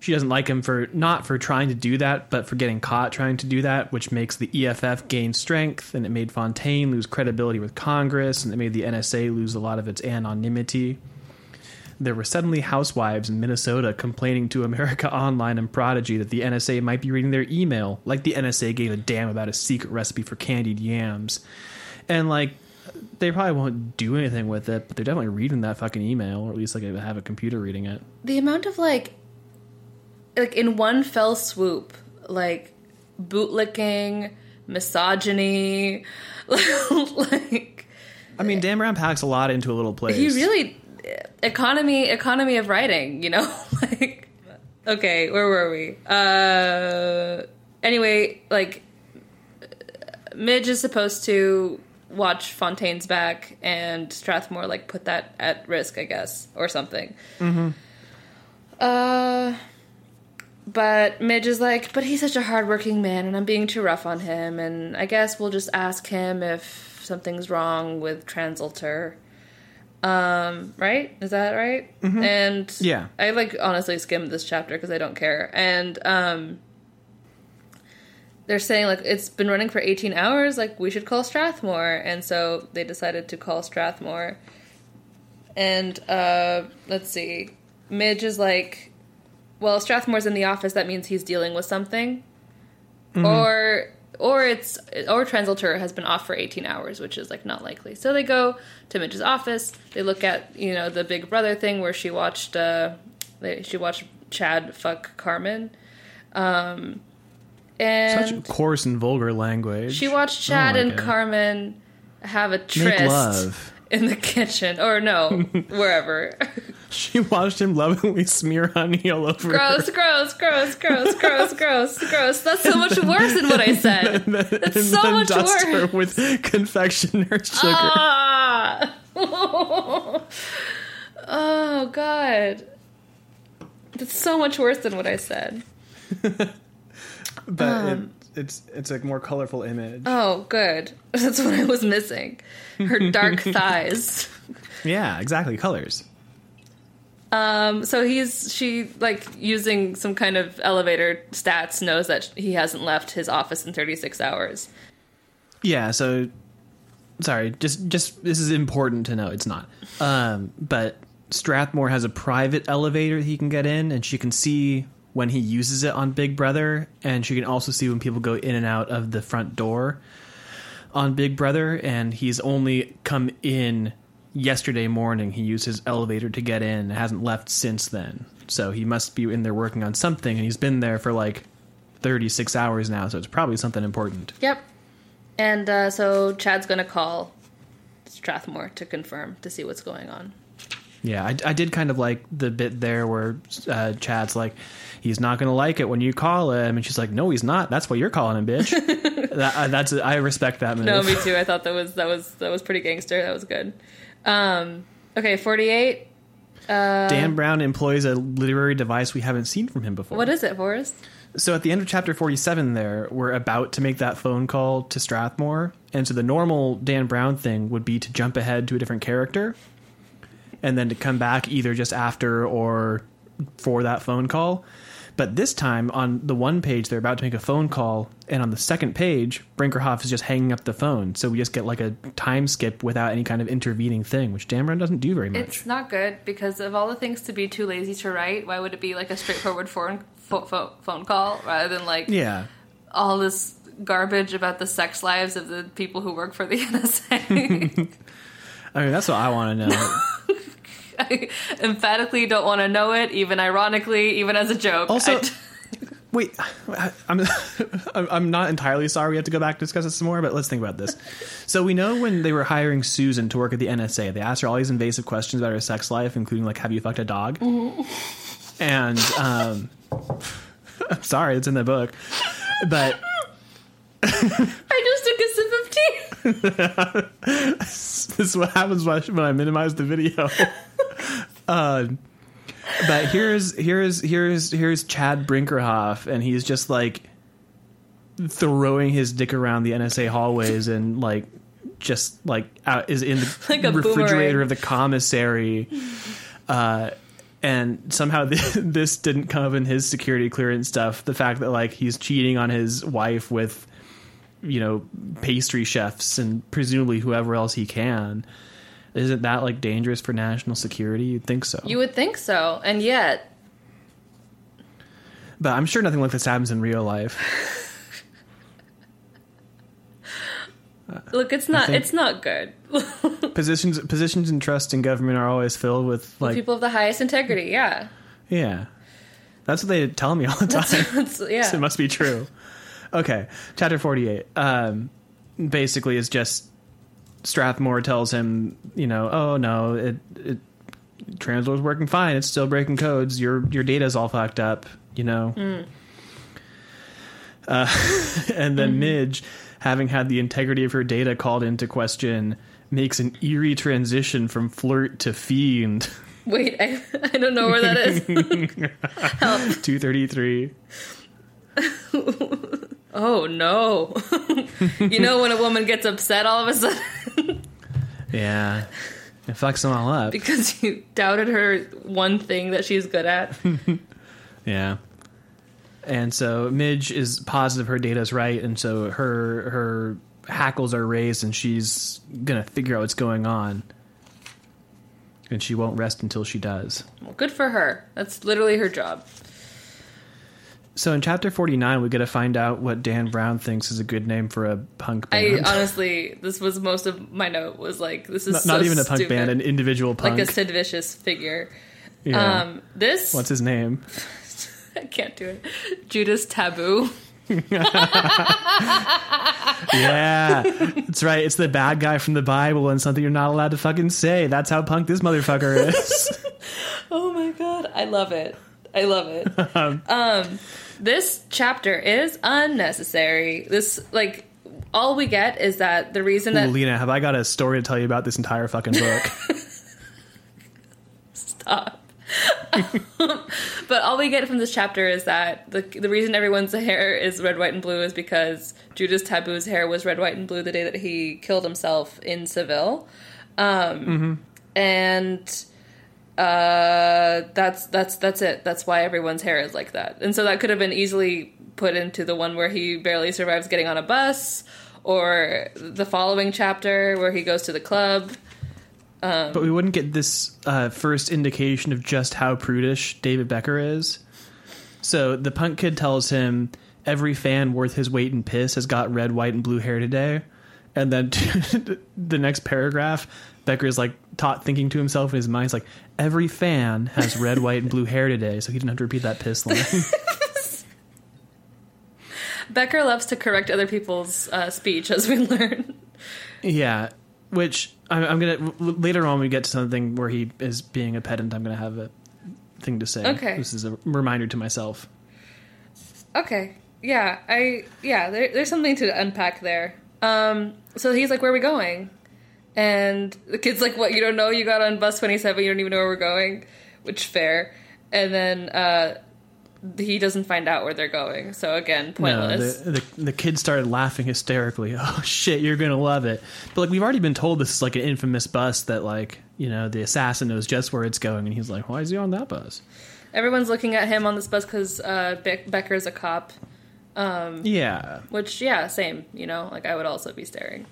she doesn't like him for not for trying to do that, but for getting caught trying to do that, which makes the EFF gain strength and it made Fontaine lose credibility with Congress and it made the NSA lose a lot of its anonymity. There were suddenly housewives in Minnesota complaining to America Online and Prodigy that the NSA might be reading their email, like the NSA gave a damn about a secret recipe for candied yams. And like they probably won't do anything with it, but they're definitely reading that fucking email, or at least like have a computer reading it. the amount of like like in one fell swoop like bootlicking misogyny like I mean, Dan Brown packs a lot into a little place. he really economy economy of writing you know like okay where were we uh anyway like midge is supposed to watch fontaine's back and strathmore like put that at risk i guess or something mm-hmm. uh but midge is like but he's such a hardworking man and i'm being too rough on him and i guess we'll just ask him if something's wrong with translator um, right? Is that right? And Yeah. I like honestly skimmed this chapter because I don't care. And um, they're saying like it's been running for 18 hours. Like we should call Strathmore, and so they decided to call Strathmore. And uh, let's see, Midge is like, well, Strathmore's in the office. That means he's dealing with something, or or it's or Translator has been off for 18 hours, which is like not likely. So they go to Midge's office. They look at you know the Big Brother thing where she watched uh, she watched Chad fuck Carmen, um, and Such coarse and vulgar language. she watched Chad don't and it. Carmen have a tryst. In the kitchen, or no, wherever. She watched him lovingly smear honey all over gross, her. gross, gross, gross, gross, gross, gross. That's so much worse than what I said. That's and so then much dust worse. her with confectioner sugar. Ah! oh god. That's so much worse than what I said. but um, it's it's a more colorful image. Oh, good. That's what I was missing. Her dark thighs. yeah, exactly. Colors. Um, so he's she like using some kind of elevator stats knows that he hasn't left his office in 36 hours. Yeah. So, sorry. Just just this is important to know. It's not. Um, but Strathmore has a private elevator he can get in, and she can see when he uses it on Big Brother, and she can also see when people go in and out of the front door on Big Brother. And he's only come in yesterday morning. He used his elevator to get in. Hasn't left since then. So he must be in there working on something, and he's been there for like 36 hours now. So it's probably something important. Yep. And uh, so Chad's gonna call Strathmore to confirm to see what's going on. Yeah, I, I did kind of like the bit there where uh, Chad's like, he's not going to like it when you call him, and she's like, no, he's not. That's what you're calling him, bitch. that, uh, that's I respect that move. No, me too. I thought that was that was that was pretty gangster. That was good. Um, okay, 48. Dan Brown employs a literary device we haven't seen from him before. What is it, Forrest? so at the end of chapter 47 there we're about to make that phone call to strathmore and so the normal dan brown thing would be to jump ahead to a different character and then to come back either just after or for that phone call but this time on the one page they're about to make a phone call and on the second page brinkerhoff is just hanging up the phone so we just get like a time skip without any kind of intervening thing which dan brown doesn't do very much It's not good because of all the things to be too lazy to write. Why would it be like a straightforward phone pho- pho- phone call rather than like yeah all this garbage about the sex lives of the people who work for the NSA? i mean that's what i want to know I emphatically don't want to know it, even ironically, even as a joke. Also- I- Wait, I'm I'm not entirely sorry. We have to go back and discuss this some more, but let's think about this. So we know when they were hiring Susan to work at the NSA, they asked her all these invasive questions about her sex life, including like, "Have you fucked a dog?" And um, I'm sorry, it's in the book, but I just took a sip of tea. this is what happens when I, when I minimize the video. uh, but here's here's here's here's Chad Brinkerhoff, and he's just like throwing his dick around the NSA hallways and like just like out, is in the Like refrigerator boomerang. of the commissary. Uh, and somehow this, this didn't come up in his security clearance stuff. The fact that like he's cheating on his wife with you know pastry chefs and presumably whoever else he can isn't that like dangerous for national security? You'd think so. You would think so, and yet but i'm sure nothing like this happens in real life. Uh, Look, it's not it's not good. positions positions and trust in government are always filled with like People of the highest integrity, yeah. yeah. That's what they tell me all the time. That's, so it must be true okay chapter 48 um basically is just strathmore tells him you know oh no it it translator's working fine it's still breaking codes your your data's all fucked up you know? Uh, and then midge having had the integrity of her data called into question makes an eerie transition from flirt to fiend. Wait, I, I don't know where that is. 233 oh no. you know when a woman gets upset all of a sudden yeah it fucks them all up because you doubted her one thing that she's good at. Yeah. And so Midge is positive her data's right, and so her her hackles are raised, and she's gonna figure out what's going on, and she won't rest until she does. Well, good for her. That's literally her job. So in chapter forty nine, we get to find out what Dan Brown thinks is a good name for a punk band. I honestly, this was most of my note was like, this is not, so not even a punk stupid. band, an individual punk. like a Sid Vicious figure. yeah. Um, this What's his name? I can't do it. Judas Taboo. Yeah, that's right. It's the bad guy from the Bible and something you're not allowed to fucking say. That's how punk this motherfucker is. Oh my god, I love it. I love it. um, this chapter is unnecessary. This like all we get is that the reason Ooh, that Lina, have I got a story to tell you about this entire fucking book? stop. but all we get from this chapter is that the the reason everyone's hair is red, white, and blue is because Judas Taboo's hair was red, white, and blue the day that he killed himself in Seville, um, and uh, that's that's that's it. That's why everyone's hair is like that. And so that could have been easily put into the one where he barely survives getting on a bus, or the following chapter where he goes to the club. but we wouldn't get this uh, first indication of just how prudish David Becker is. So the punk kid tells him every fan worth his weight in piss has got red, white, and blue hair today. And then the next paragraph, Becker is like taught thinking to himself in his mind, he's like, every fan has red, white, and blue hair today. So he didn't have to repeat that piss line. Becker loves to correct other people's uh, speech, as we learn. yeah, which I'm, I'm gonna later on we get to something where he is being a pedant. I'm gonna have a thing to say. Okay. this is a reminder to myself. Okay, yeah, I yeah, there, there's something to unpack there. Um, so he's like, "Where are we going?" And the kid's like, "What? You don't know? You got on bus 27. You don't even know where we're going." Which fair. And then uh, he doesn't find out where they're going. So again, pointless. No, the, the the kid started laughing hysterically. Oh shit, you're gonna love it. But like we've already been told this is like an infamous bus that like you know the assassin knows just where it's going, and he's like, why is he on that bus? Everyone's looking at him on this bus because uh, Be- Becker's a cop. Um, Yeah, Which, yeah, same. You know, like I would also be staring.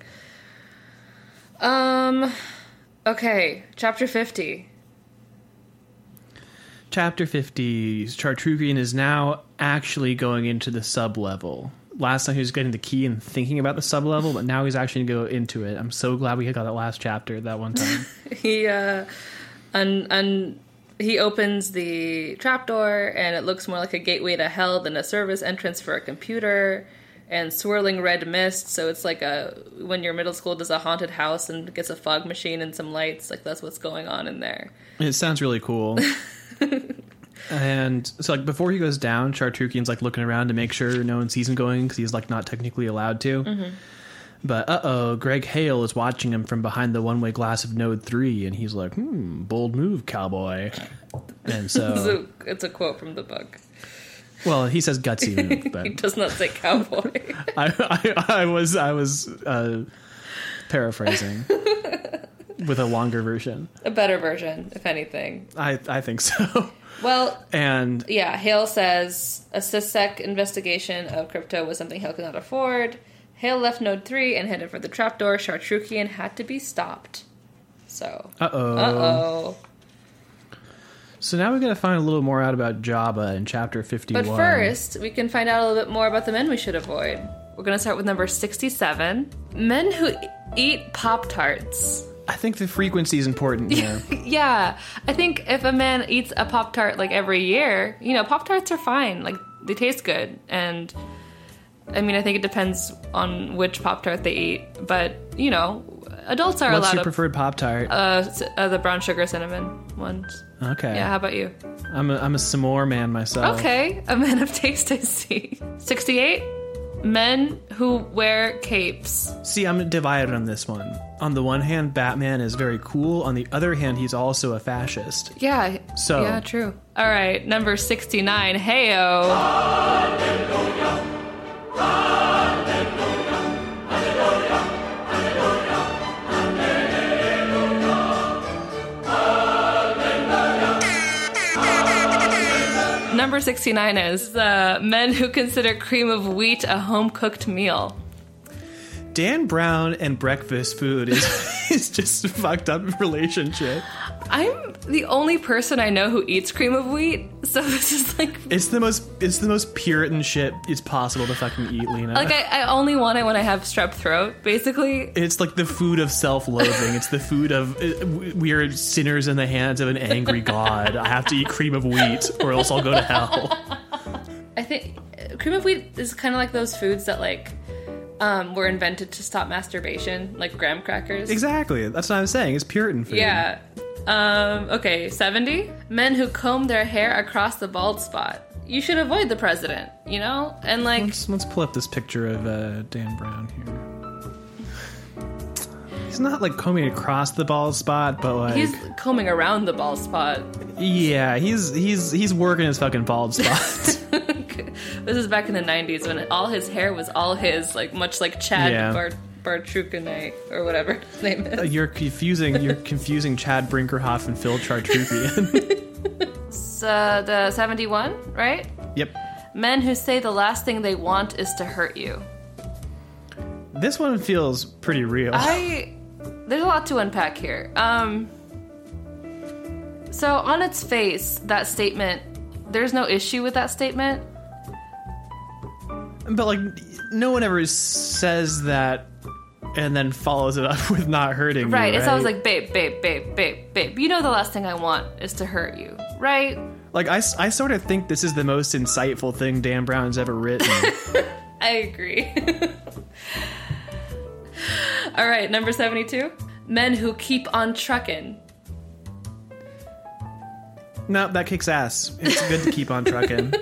Um. Okay, chapter fifty. chapter fifty. Chartrukian is now actually going into the sub level. Last time he was getting the key and thinking about the sub level, but now he's actually going to go into it. I'm so glad we got that last chapter that one time. He uh, un un he opens the trapdoor, and it looks more like a gateway to hell than a service entrance for a computer. And swirling red mist, so it's like a when your middle school does a haunted house and gets a fog machine and some lights, like that's what's going on in there. It sounds really cool. and so, like, before he goes down, Chartrukian's like looking around to make sure no one sees him going because he's like not technically allowed to. Mm-hmm. But uh oh, Greg Hale is watching him from behind the one way glass of Node 3, and he's like, hmm, bold move, cowboy. And so, So it's a quote from the book. Well, he says gutsy move, but He does not say cowboy. I, I, I was, I was uh, paraphrasing with a longer version. a better version, if anything. I, I think so. Well, And yeah, Hale says a Sys-Sec investigation of crypto was something Hale could not afford. Hale left Node 3 and headed for the trapdoor. Chartrukian had to be stopped. So, uh oh. uh oh. So now we got to find a little more out about Jabba in chapter 51. But first, we can find out a little bit more about the men we should avoid. We're going to start with number 67 men who eat Pop Tarts. I think the frequency is important here. Yeah, I think if a man eats a Pop Tart like every year, you know, Pop Tarts are fine. Like, they taste good. And I mean, I think it depends on which Pop Tart they eat. But, you know, adults are What's allowed your to. preferred Pop Tart? uh, uh, the brown sugar cinnamon ones. Okay. Yeah, how about you? I'm a, I'm a s'more man myself. Okay, a man of taste, I see. 68. Men who wear capes. See, I'm divided on this one. On the one hand, Batman is very cool. On the other hand, he's also a fascist. Yeah. So- Yeah, true. All right, number 69. Heyo. Number 69 is uh, men who consider cream of wheat a home cooked meal. Dan Brown and breakfast food is, is just a fucked up relationship. I'm the only person I know who eats cream of wheat, so this is like It's the most it's the most Puritan shit it's possible to fucking eat, Lina. like I, I only want it when I have strep throat, basically. it's like the food of self-loathing. It's the food of uh, we are sinners in the hands of an angry god. I have to eat cream of wheat, or else I'll go to hell. I think uh, cream of wheat is kind of like those foods that like um, were invented to stop masturbation, like graham crackers. Exactly. That's what I'm saying. It's Puritan food. Yeah. Um, okay, 70. Men who comb their hair across the bald spot. You should avoid the president, you know? And like, Let's let's pull up this picture of uh, Dan Brown here. He's not like combing across the bald spot, but like he's combing around the bald spot. yeah, he's he's he's working his fucking bald spot. this is back in the 90s when all his hair was all his, like, much like Chad Yeah. Bartrukanite, or whatever his name is. you're confusing you're confusing Chad Brinkerhoff and Phil Chartrukian. It's, uh, the 71, right? yep. Men who say the last thing they want is to hurt you. This one feels pretty real. I there's a lot to unpack here. Um so on its face, that statement there's no issue with that statement. But like, no one ever says that and then follows it up with not hurting. Right. You, It's always like, babe, babe, babe, babe, babe. You know the last thing I want is to hurt you. Right? like I, I sort of think this is the most insightful thing Dan Brown's ever written. I agree. All right, number 72. Men who keep on trucking. no, that kicks ass. It's good to keep on trucking.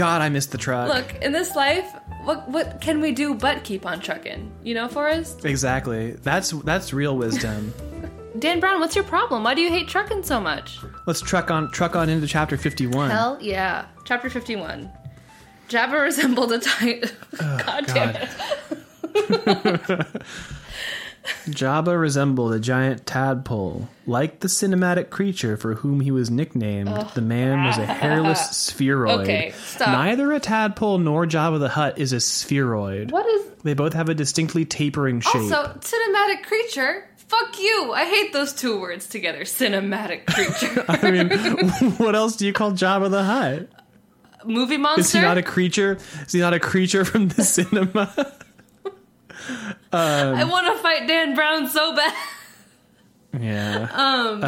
God, I missed the truck. Look, in this life, what what can we do but keep on trucking? You know, Forrest? Exactly. That's that's real wisdom. Dan Brown, what's your problem? Why do you hate trucking so much? Let's truck on truck on into chapter fifty one. Hell yeah. Chapter 51. Jabba resembled a oh, giant. God, damn God. it. Jabba resembled a giant tadpole. Like the cinematic creature for whom he was nicknamed, the man was a hairless spheroid. Okay, stop. Neither a tadpole nor Jabba the Hutt is a spheroid. What is. They both have a distinctly tapering shape. Also, cinematic creature? Fuck you. I hate those two words together. Cinematic creature. I mean, what else do you call Jabba the Hutt? Movie monster? Is he not a creature? Is he not a creature from the cinema? I want to fight Dan Brown so bad. yeah. Um. Uh,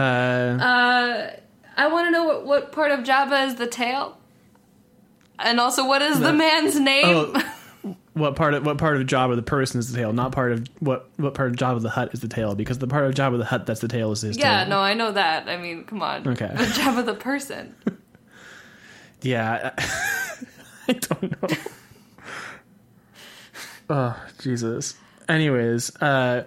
uh I want to know what what part of Jabba is the tail? And also, what is the, The- man's name? Oh, what part of what part of Jabba the person is the tail? Not part of what what part of Jabba the Hutt is the tail? Because the part of Jabba the Hutt that's the tail is his yeah, tail. no, I know that. I mean, come on. Okay. But Jabba the person. Yeah, I don't know. Oh Jesus. Anyways, uh,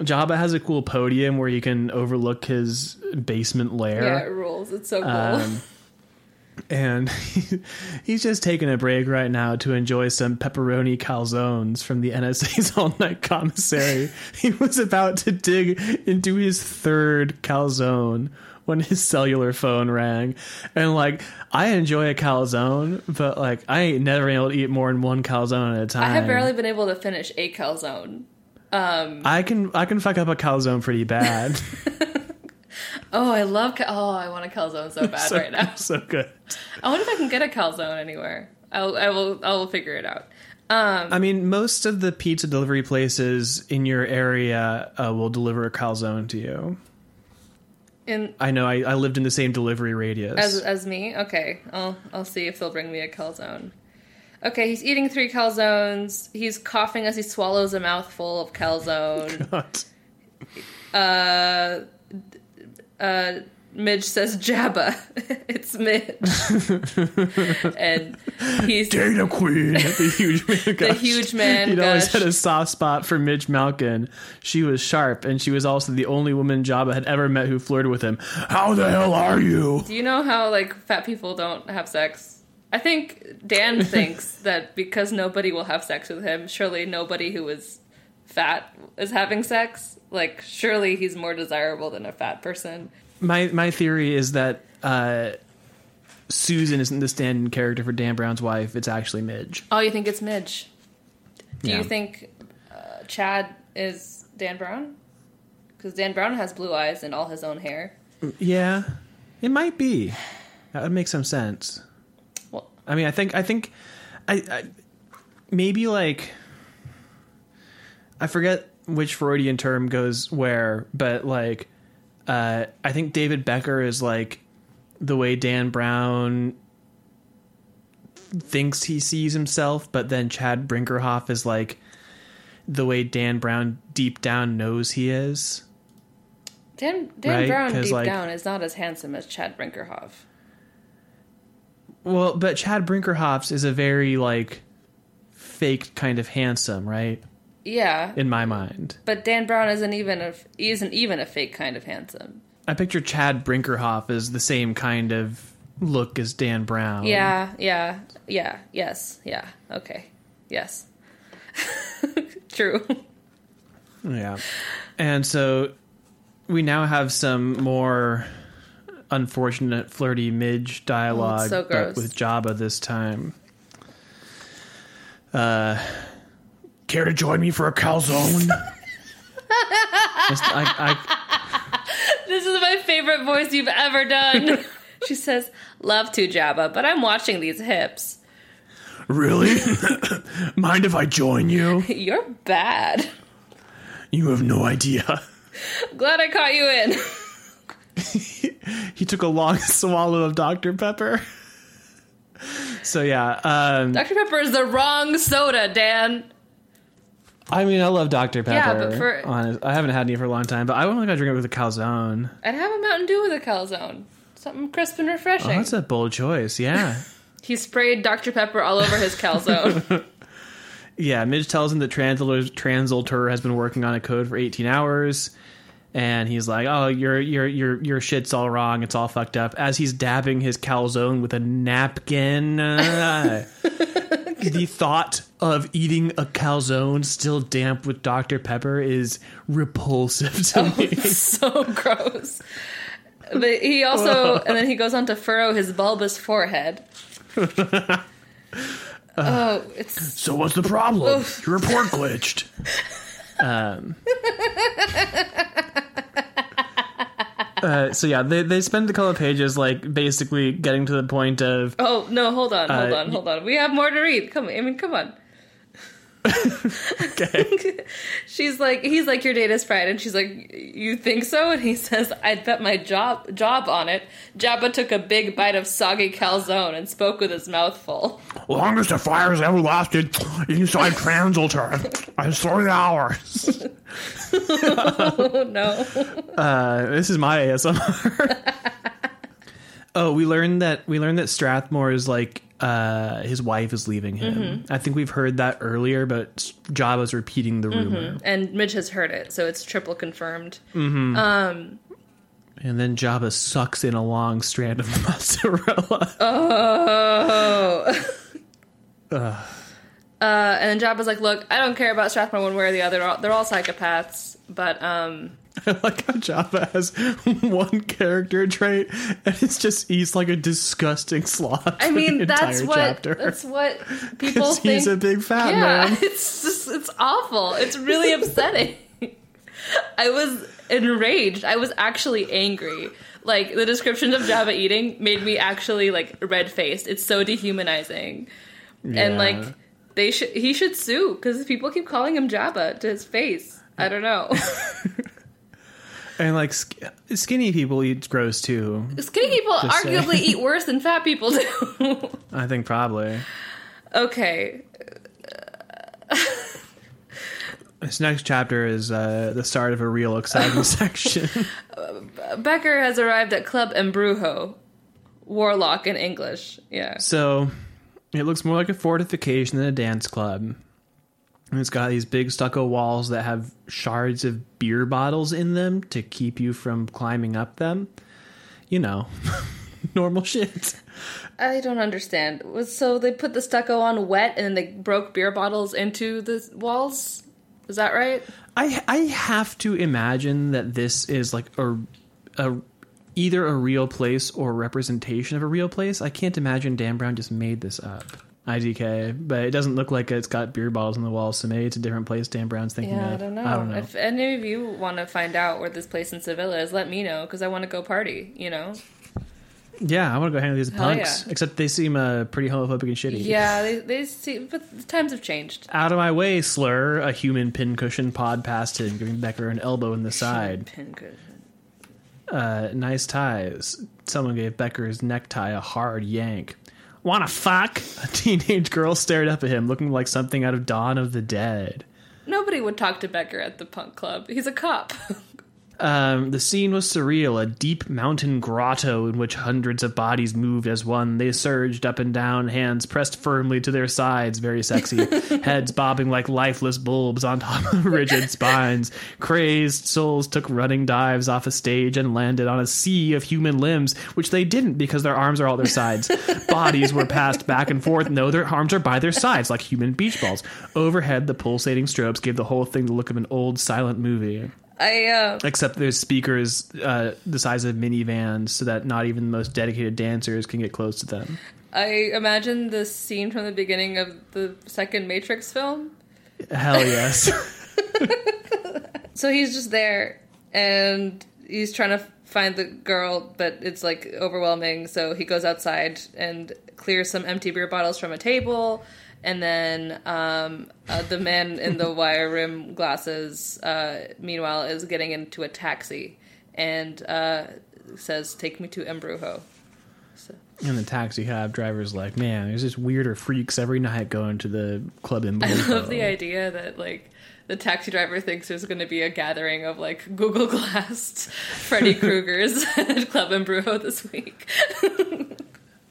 Jabba has a cool podium where you can overlook his basement lair. Yeah, it rules. It's so cool. Um, and he's just taking a break right now to enjoy some pepperoni calzones from the NSA's all night commissary. he was about to dig into his third calzone when his cellular phone rang. And like, I enjoy a calzone, but like, I ain't never been able to eat more than one calzone at a time. I have barely been able to finish a calzone. I can I can fuck up a calzone pretty bad. Oh, I love. Cal- oh, I want a calzone so bad so, right now. so good. I wonder if I can get a calzone anywhere. I'll, I will. I will figure it out. I mean, most of the pizza delivery places in your area uh, will deliver a calzone to you. In I know. I, I lived in the same delivery radius. as as me, okay. I'll I'll see if they'll bring me a calzone. Okay, he's eating three calzones. He's coughing as he swallows a mouthful of calzone. uh, uh, Midge says Jabba. it's Midge, and he's Data Queen, the huge man. the huge man. He'd always had a soft spot for Midge Milken. She was sharp, and she was also the only woman Jabba had ever met who flirted with him. How the hell are you? Do you know how like fat people don't have sex? I think Dan thinks that because nobody will have sex with him, surely nobody who is fat is having sex. Like surely he's more desirable than a fat person. My my theory is that uh, Susan isn't the stand-in character for Dan Brown's wife. It's actually Midge. Oh, you think it's Midge? Do Yeah. you think uh, Chad is Dan Brown? Because Dan Brown has blue eyes and all his own hair. Yeah, it might be. That would make some sense. Well, I mean, I think I think I, I maybe like I forget which Freudian term goes where, but like uh, I think David Becker is like the way Dan Brown thinks he sees himself, but then Chad Brinkerhoff is like the way Dan Brown deep down knows he is. Dan Dan Right, Brown deep like- down is not as handsome as Chad Brinkerhoff. Well, but Chad Brinkerhoff's is a very like fake kind of handsome, right? Yeah, In my mind. but Dan Brown isn't even a isn't even a fake kind of handsome. I picture Chad Brinkerhoff as the same kind of look as Dan Brown. Yeah, yeah, yeah, yes, yeah, okay, yes. True. Yeah. And so we now have some more unfortunate flirty midge dialogue, Oh, so but with Jabba this time. Uh, care to join me for a calzone? Just- I, I, This is my favorite voice you've ever done. she says, "Love to Jabba, but I'm watching these hips. really? Mind if I join you? You're bad. You have no idea. Glad I caught you in." He took a long swallow of Dr. Pepper. So yeah, um, Dr Pepper is the wrong soda, Dan. I mean, I love Dr. Pepper. Yeah, but for- honest, I haven't had any for a long time, but I wouldn't like to drink it with a calzone. I'd have a Mountain Dew with a calzone. Something crisp and refreshing. Oh, that's a bold choice. Yeah, he sprayed Dr Pepper all over his calzone. yeah. Midge tells him that Translator, Translator has been working on a code for 18 hours, and he's like, "Oh, your your your your shit's all wrong. It's all fucked up." As he's dabbing his calzone with a napkin. Uh, uh, the thought of eating a calzone still damp with Dr. Pepper is repulsive to me. so gross. But he also, and then he goes on to furrow his bulbous forehead. oh, it's So what's the problem? Oof. Your report glitched. um. Uh, so yeah, they they spend a couple of pages like basically getting to the point of oh no, hold on, hold Uh, on, hold on. We have more to read. Come, I mean, come on. okay. she's like, he's like your data's friend, and she's like, you think so? And he says, I'd bet my job job on it. Jabba took a big bite of soggy calzone and spoke with his mouth full. Longest the fire's ever lasted inside Translator. I three hours. Oh no! Uh, this is my ASMR. oh, we learned that we learned that Strathmore is like uh, his wife is leaving him. I think we've heard that earlier, but Jabba's repeating the rumor. and Midge has heard it, so it's triple confirmed. Um. And then Jabba sucks in a long strand of mozzarella. Oh. Uh, and then Jabba's like, "Look, I don't care about Strathmore one way or the other. They're all, they're all psychopaths, but um, I like how Jabba has one character trait, and it's just he's like a disgusting sloth. I mean, that's what chapter. that's what people think. he's a big fat yeah, man. it's just it's awful. It's really upsetting. I was enraged. I was actually angry. Like the descriptions of Jabba eating made me actually like red faced. It's so dehumanizing, and like they should he should sue because people keep calling him Jabba to his face. I don't know. And like sk- skinny people eat gross too. Skinny people arguably eat worse than fat people do. I think probably. okay, This next chapter is uh, the start of a real exciting section. Becker has arrived at Club Embrujo, Warlock in English. Yeah. So it looks more like a fortification than a dance club. And it's got these big stucco walls that have shards of beer bottles in them to keep you from climbing up them. You know, normal shit. I don't understand. So they put the stucco on wet and then they broke beer bottles into the walls? Is that right? I I have to imagine that this is like a, a either a real place or a representation of a real place. I can't imagine Dan Brown just made this up. IDK, but it doesn't look like it's got beer bottles on the walls, so maybe it's a different place Dan Brown's thinking Yeah, of. I don't know. I don't know. If any of you want to find out where this place in Sevilla is, let me know because I want to go party, you know? Yeah, I want to go hang with these Hell punks. yeah. Except they seem uh, pretty homophobic and shitty. Yeah, they, they see, but the times have changed. Out of my way, slur. A human pincushion pod past him, giving Becker an elbow in the side. Pincushion. Uh, nice ties. Someone gave Becker's necktie a hard yank. Wanna fuck? A teenage girl stared up at him, looking like something out of Dawn of the Dead. Nobody would talk to Becker at the punk club. He's a cop. Um, the scene was surreal, a deep mountain grotto in which hundreds of bodies moved as one. They surged up and down, hands pressed firmly to their sides, very sexy, heads bobbing like lifeless bulbs on top of rigid spines. Crazed souls took running dives off a stage and landed on a sea of human limbs, which they didn't because their arms are all their sides. Bodies were passed back and forth. No, their arms are by their sides like human beach balls. Overhead, the pulsating strobes gave the whole thing the look of an old silent movie. I, uh, Except there's speakers uh, the size of minivans, so that not even the most dedicated dancers can get close to them. I imagine the scene from the beginning of the second Matrix film. Hell yes. So he's just there and he's trying to find the girl, but it's like overwhelming. So he goes outside and clears some empty beer bottles from a table. And then um, uh, the man in the wire rim glasses, uh, meanwhile, is getting into a taxi and uh, says, Take me to Embrujo. So, and the taxi cab driver's like, man, there's just weirder freaks every night going to the club in I love the idea that, like, the taxi driver thinks there's going to be a gathering of like Google Glassed Freddy Krueger's at Club Embrujo this week.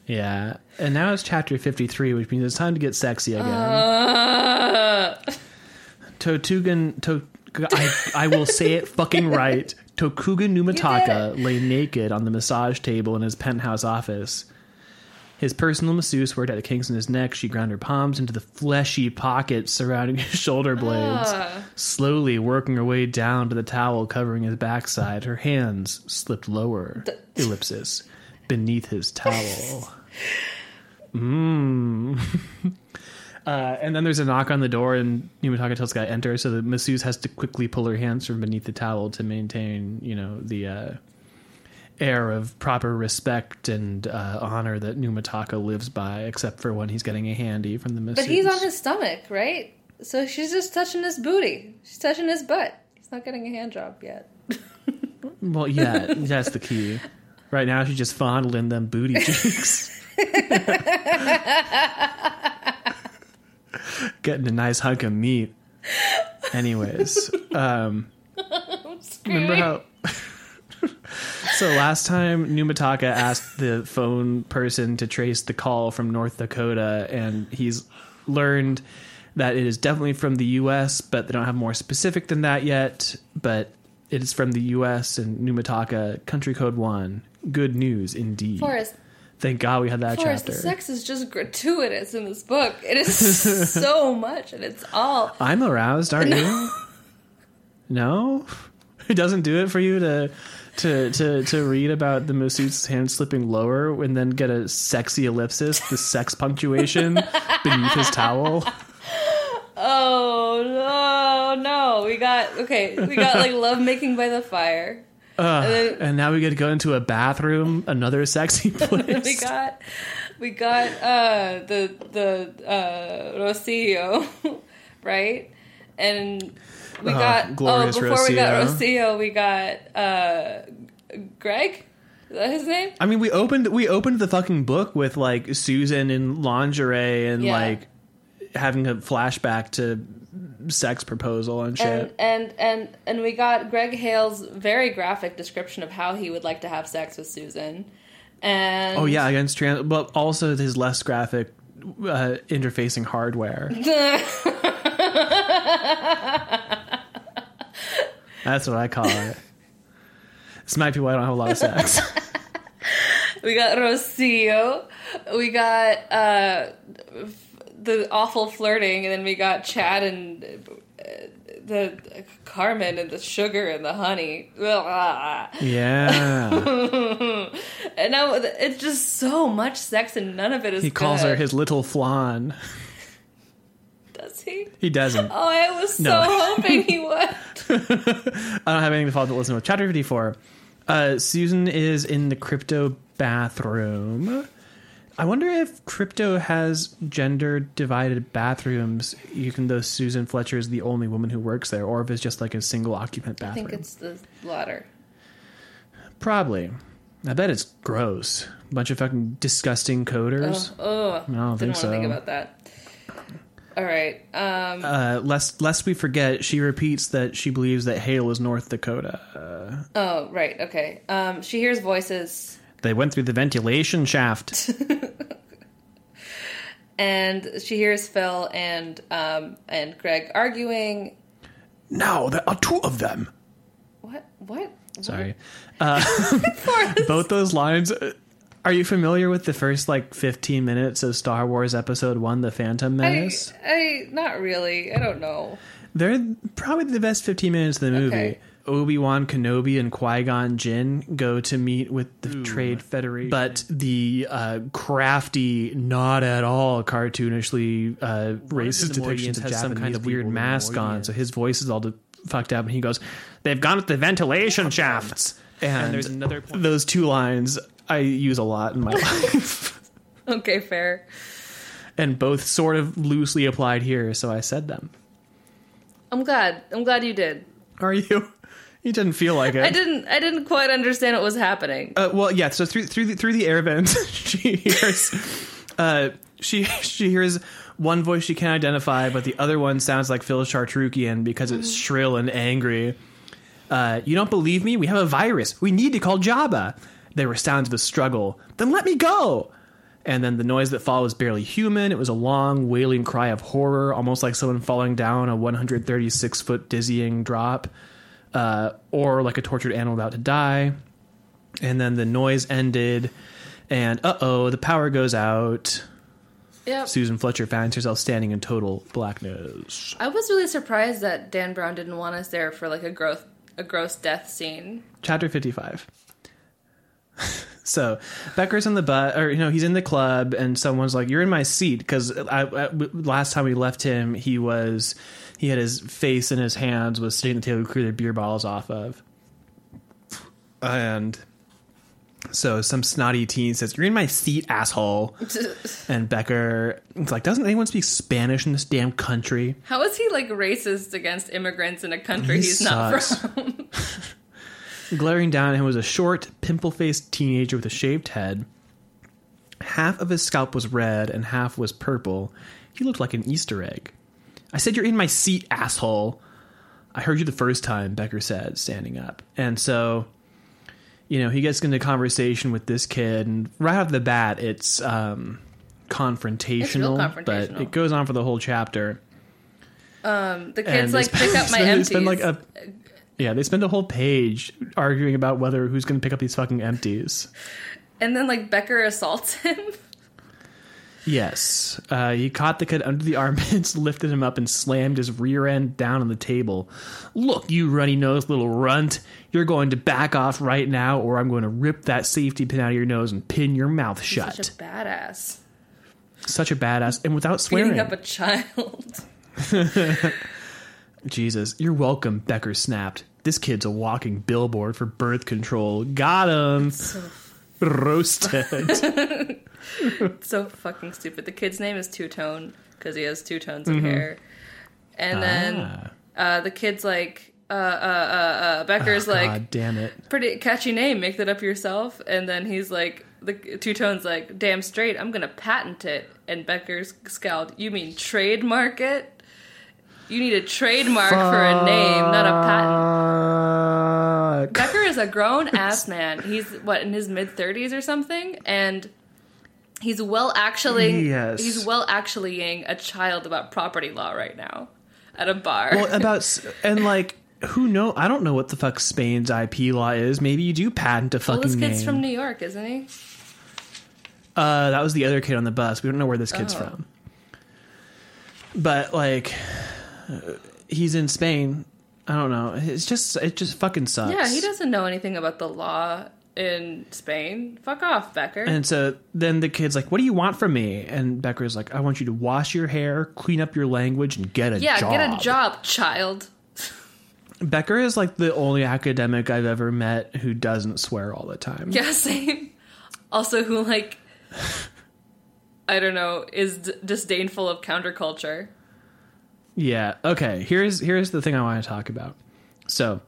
Yeah. And now it's chapter 53, which means it's time to get sexy again. Uh, Totugan, to, I, I will say it fucking right. Tokugen Numataka lay naked on the massage table in his penthouse office. His personal masseuse worked at the kinks in his neck. She ground her palms into the fleshy pockets surrounding his shoulder blades, Ah. slowly working her way down to the towel covering his backside. Her hands slipped lower, ellipsis, beneath his towel. Mmm. Uh, and then there's a knock on the door, and Numataka tells the guy enter. So the masseuse has to quickly pull her hands from beneath the towel to maintain, you know, the uh, air of proper respect and uh, honor that Numataka lives by, except for when he's getting a handy from the masseuse. but he's on his stomach, right? So she's just touching his booty. She's touching his butt. He's not getting a hand job yet. Well, yeah, that's the key. Right now, she's just fondling them booty cheeks. Getting a nice hunk of meat. Anyways, um, remember how? so last time Numataka asked the phone person to trace the call from North Dakota, and he's learned that it is definitely from the U.S., but they don't have more specific than that yet. But it is from the U.S. and Numataka, country code one. Good news indeed. Forrest, Thank God we had that Forrest, the chapter. sex is just gratuitous in this book. It is so much, and it's all. I'm aroused, aren't you? No, it doesn't do it for you to to to to read about the masseuse hand slipping lower and then get a sexy ellipsis, the sex punctuation beneath his towel. Oh no, no! We got okay. We got like love making by the fire. Uh, And then- and now we get to go into a bathroom, another sexy place. we got we got uh the the uh Rocio, right? And we Uh, got oh glorious before we got Rocio. Rocio, we got uh Greg. Is that his name? I mean, we opened we opened the fucking book with like Susan in lingerie and Yeah. like having a flashback to sex proposal and shit. And, and and and we got Greg Hale's very graphic description of how he would like to have sex with Susan. And oh yeah, against trans, but also his less graphic uh, interfacing hardware. That's what I call it. This might be why I don't have a lot of sex. We got Rocio. We got uh, the awful flirting, and then we got Chad and uh, the Carmen and the sugar and the honey. Yeah, And now it's just so much sex, and none of it is. he calls her his little flan. Does he? He doesn't. Oh, I was so No. hoping he would. I don't have anything to follow but listen with. Chapter 54. Uh, Susan is in the crypto bathroom. I wonder if crypto has gender divided bathrooms, even though Susan Fletcher is the only woman who works there, or if it's just like a single occupant bathroom. I think it's the latter. Probably. I bet it's gross. A bunch of fucking disgusting coders. Oh, I don't didn't want think to so. think about that. All right. Um, Uh, lest lest we forget, she repeats that she believes that Hale is North Dakota. oh, right. Okay. Um, she hears voices. They went through the ventilation shaft. and she hears Phil and um and Greg arguing. now there are two of them. What? What? Sorry. Uh, both those lines. uh, Are you familiar with the first like 15 minutes of Star Wars Episode 1, The Phantom I, Menace? I not really. I don't know. They're probably the best 15 minutes of the movie. Okay. Obi Wan Kenobi and Qui Gon Jinn go to meet with the Trade Federation, but the uh, crafty, not at all cartoonishly uh, racist depictions has some kind of weird mask on, so his voice is all de- fucked up, and he goes, "They've gone with the ventilation shafts." And, there's another those two lines I use a lot in my life, Okay, fair. and both sort of loosely applied here, so I said them. I'm glad. I'm glad you did. Are you? You didn't feel like it. I didn't. I didn't quite understand what was happening. Uh, well, yeah. So through through the, through the air vents, she hears uh, she she hears one voice she can't identify, but the other one sounds like Phil Chartrukian because it's shrill and angry. Uh, you don't believe me? We have a virus. We need to call Jabba. There were sounds of a struggle. Then let me go. And then the noise that followed was barely human. It was a long, wailing cry of horror, almost like someone falling down a 136 foot dizzying drop, uh, or like a tortured animal about to die and then the noise ended and uh-oh the power goes out Yep. susan fletcher finds herself standing in total blackness I was really surprised that Dan Brown didn't want us there for like a gross a gross death scene. chapter 55 so becker's in the butt or you know he's in the club and someone's like you're in my seat because last time we left him he was he had his face in his hands was sitting at the table we cleared the beer bottles off of and So some snotty teen says, "You're in my seat, asshole." and Becker is like, "Doesn't anyone speak Spanish in this damn country?" How is he like racist against immigrants in a country He he's not from? Glaring down at him was a short, pimple-faced teenager with a shaved head. Half of his scalp was red and half was purple. He looked like an Easter egg. I said, "You're in my seat, asshole." I heard you the first time, Becker said, standing up. And so, you know, he gets into conversation with this kid, and right off the bat, it's um, confrontational, but confrontational. it goes on for the whole chapter. Um, the kids they like spend- pick up my empties. spend like a yeah, they spend a whole page arguing about whether who's going to pick up these fucking empties. and then like Becker assaults him. Yes, uh, he caught the kid under the armpits, lifted him up, and slammed his rear end down on the table. Look, you runny nosed little runt, you're going to back off right now, or I'm going to rip that safety pin out of your nose and pin your mouth shut. Such a badass. Such a badass, and without swearing. Beating up a child. Jesus, you're welcome, Becker snapped. This kid's a walking billboard for birth control. Got him. Roasted. so fucking stupid. The kid's name is Two Tone because he has two tones Mm-hmm. of hair. And then Ah. uh, the kid's like, uh, uh, uh, uh, Becker's like, God damn it. pretty catchy name, make that up yourself. And then he's like, the Two Tone's like, damn straight, I'm gonna patent it. And Becker's scowled, you mean trademark it? You need a trademark for a name, not a patent. Becker is a grown ass man. He's what in his mid thirties or something, and he's well actually Yes. he's well actuallying a child about property law right now at a bar. Well, about and like who know? I don't know what the fuck Spain's IP law is. Maybe you do patent a Well, fucking this kid's name. from New York, isn't he? uh, that was the other kid on the bus. We don't know where this kid's Oh. from. But like, he's in Spain. I don't know. It's just it just fucking sucks. Yeah, he doesn't know anything about the law in Spain. Fuck off, Becker. And so then the kid's like, "What do you want from me?" And Becker's like, "I want you to wash your hair, clean up your language, and get a yeah, job." get a job, child. Becker is like the only academic I've ever met who doesn't swear all the time. Yeah, same. Also, who like I don't know is d- disdainful of counterculture. Yeah. Okay. Here's here's the thing I want to talk about. So,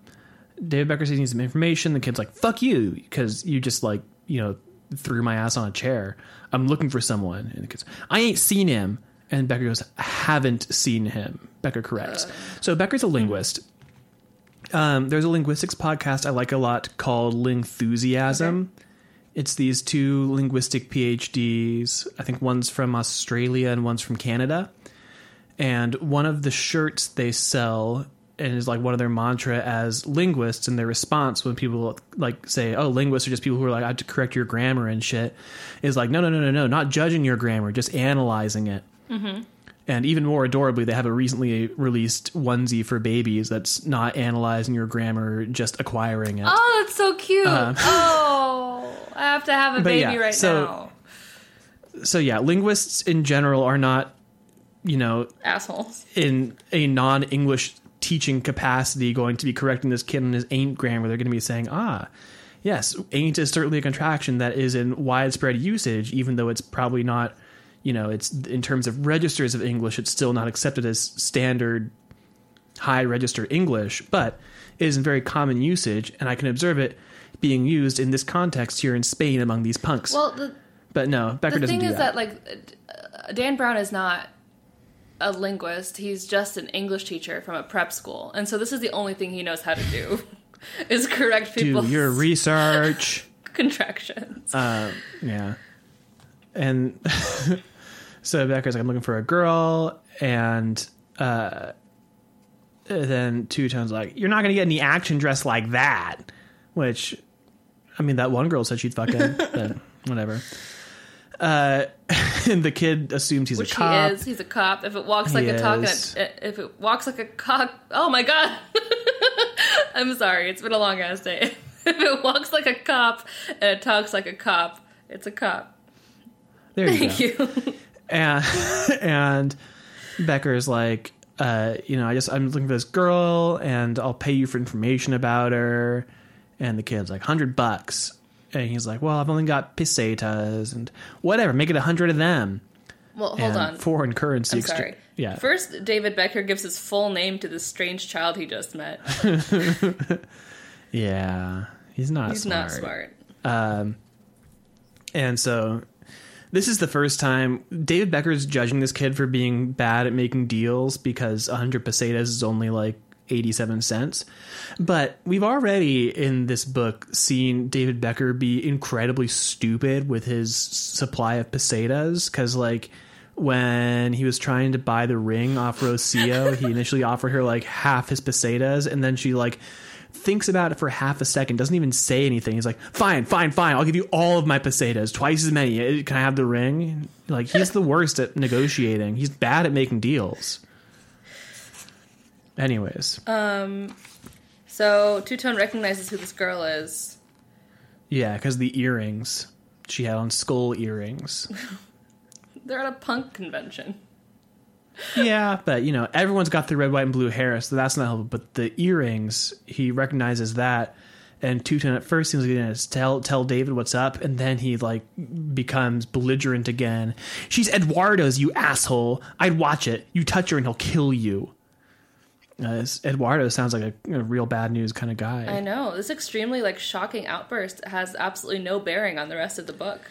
David Becker says he needs some information. The kid's like, "Fuck you," because you just like you know threw my ass on a chair. I'm looking for someone, and the kid's, I ain't seen him. And Becker goes, I haven't seen him. Becker corrects. so Becker's a linguist. Um, there's a linguistics podcast I like a lot called Lingthusiasm. It's these two linguistic PhDs. I think one's from Australia and one's from Canada and one of the shirts they sell and is like one of their mantra as linguists and their response when people like say oh linguists are just people who are like i have to correct your grammar and shit is like no no no no no not judging your grammar just analyzing it mm-hmm. and even more adorably they have a recently released onesie for babies that's not analyzing your grammar just acquiring it Oh, that's so cute. Uh, oh, I have to have a baby yeah, right so- now. so yeah linguists in general are not you know Assholes. in a non-English teaching capacity going to be correcting this kid on his ain't grammar. They're going to be saying, ah, yes, ain't is certainly a contraction that is in widespread usage, even though it's probably not, you know, it's in terms of registers of English, it's still not accepted as standard high register English, but it is in very common usage, and I can observe it being used in this context here in Spain among these punks. Well, the, but no, Becker doesn't do that. The thing is that, like, uh, Dan Brown is not a linguist. He's just an English teacher from a prep school. And so this is the only thing he knows how to do is correct people. do your research. contractions. Um, yeah. And so Becker's like, I'm looking for a girl. And uh, then Two Tone's like, You're not going to get any action dressed like that. Which, I mean, that one girl said she'd fuck him, but whatever. Uh, and the kid assumes he's Which a cop. he is. He's a cop. If it walks like He a talk, is. if it walks like a cock, oh my god! I'm sorry. It's been a long ass day. if it walks like a cop and it talks like a cop, it's a cop. There you Thank go. you. and and Becker's like, uh, you know, I just I'm looking for this girl, and I'll pay you for information about her. And the kid's like, hundred bucks. And he's like, "Well, I've only got pesetas and whatever. Make it a hundred of them." Well, hold and on. Foreign currency I'm sorry. Yeah. First, David Becker gives his full name to this strange child he just met. yeah. He's not. He's smart. not smart. Um, and so this is the first time David Becker's judging this kid for being bad at making deals because 100 pesetas is only like 87 cents. But we've already in this book seen David Becker be incredibly stupid with his supply of pesetas because, like, when he was trying to buy the ring off Rocio, he initially offered her like half his pesetas, and then she like thinks about it for half a second, doesn't even say anything. He's like, "Fine, fine, fine. I'll give you all of my pesetas, twice as many. Can I have the ring?" Like he's the worst at negotiating. He's bad at making deals. Anyways, Um, So Two Tone recognizes who this girl is. yeah, because the earrings she had on skull earrings. They're at a punk convention. yeah, but you know everyone's got the red, white, and blue hair, so that's not helpful. But the earrings, he recognizes that. And Two Tone at first seems like he's gonna tell tell David what's up, and then he like becomes belligerent again. She's Eduardo's, you asshole! I'd watch it. You touch her, and he'll kill you. Uh, Eduardo sounds like a, a real bad news kind of guy. I know. This extremely like shocking outburst has absolutely no bearing on the rest of the book.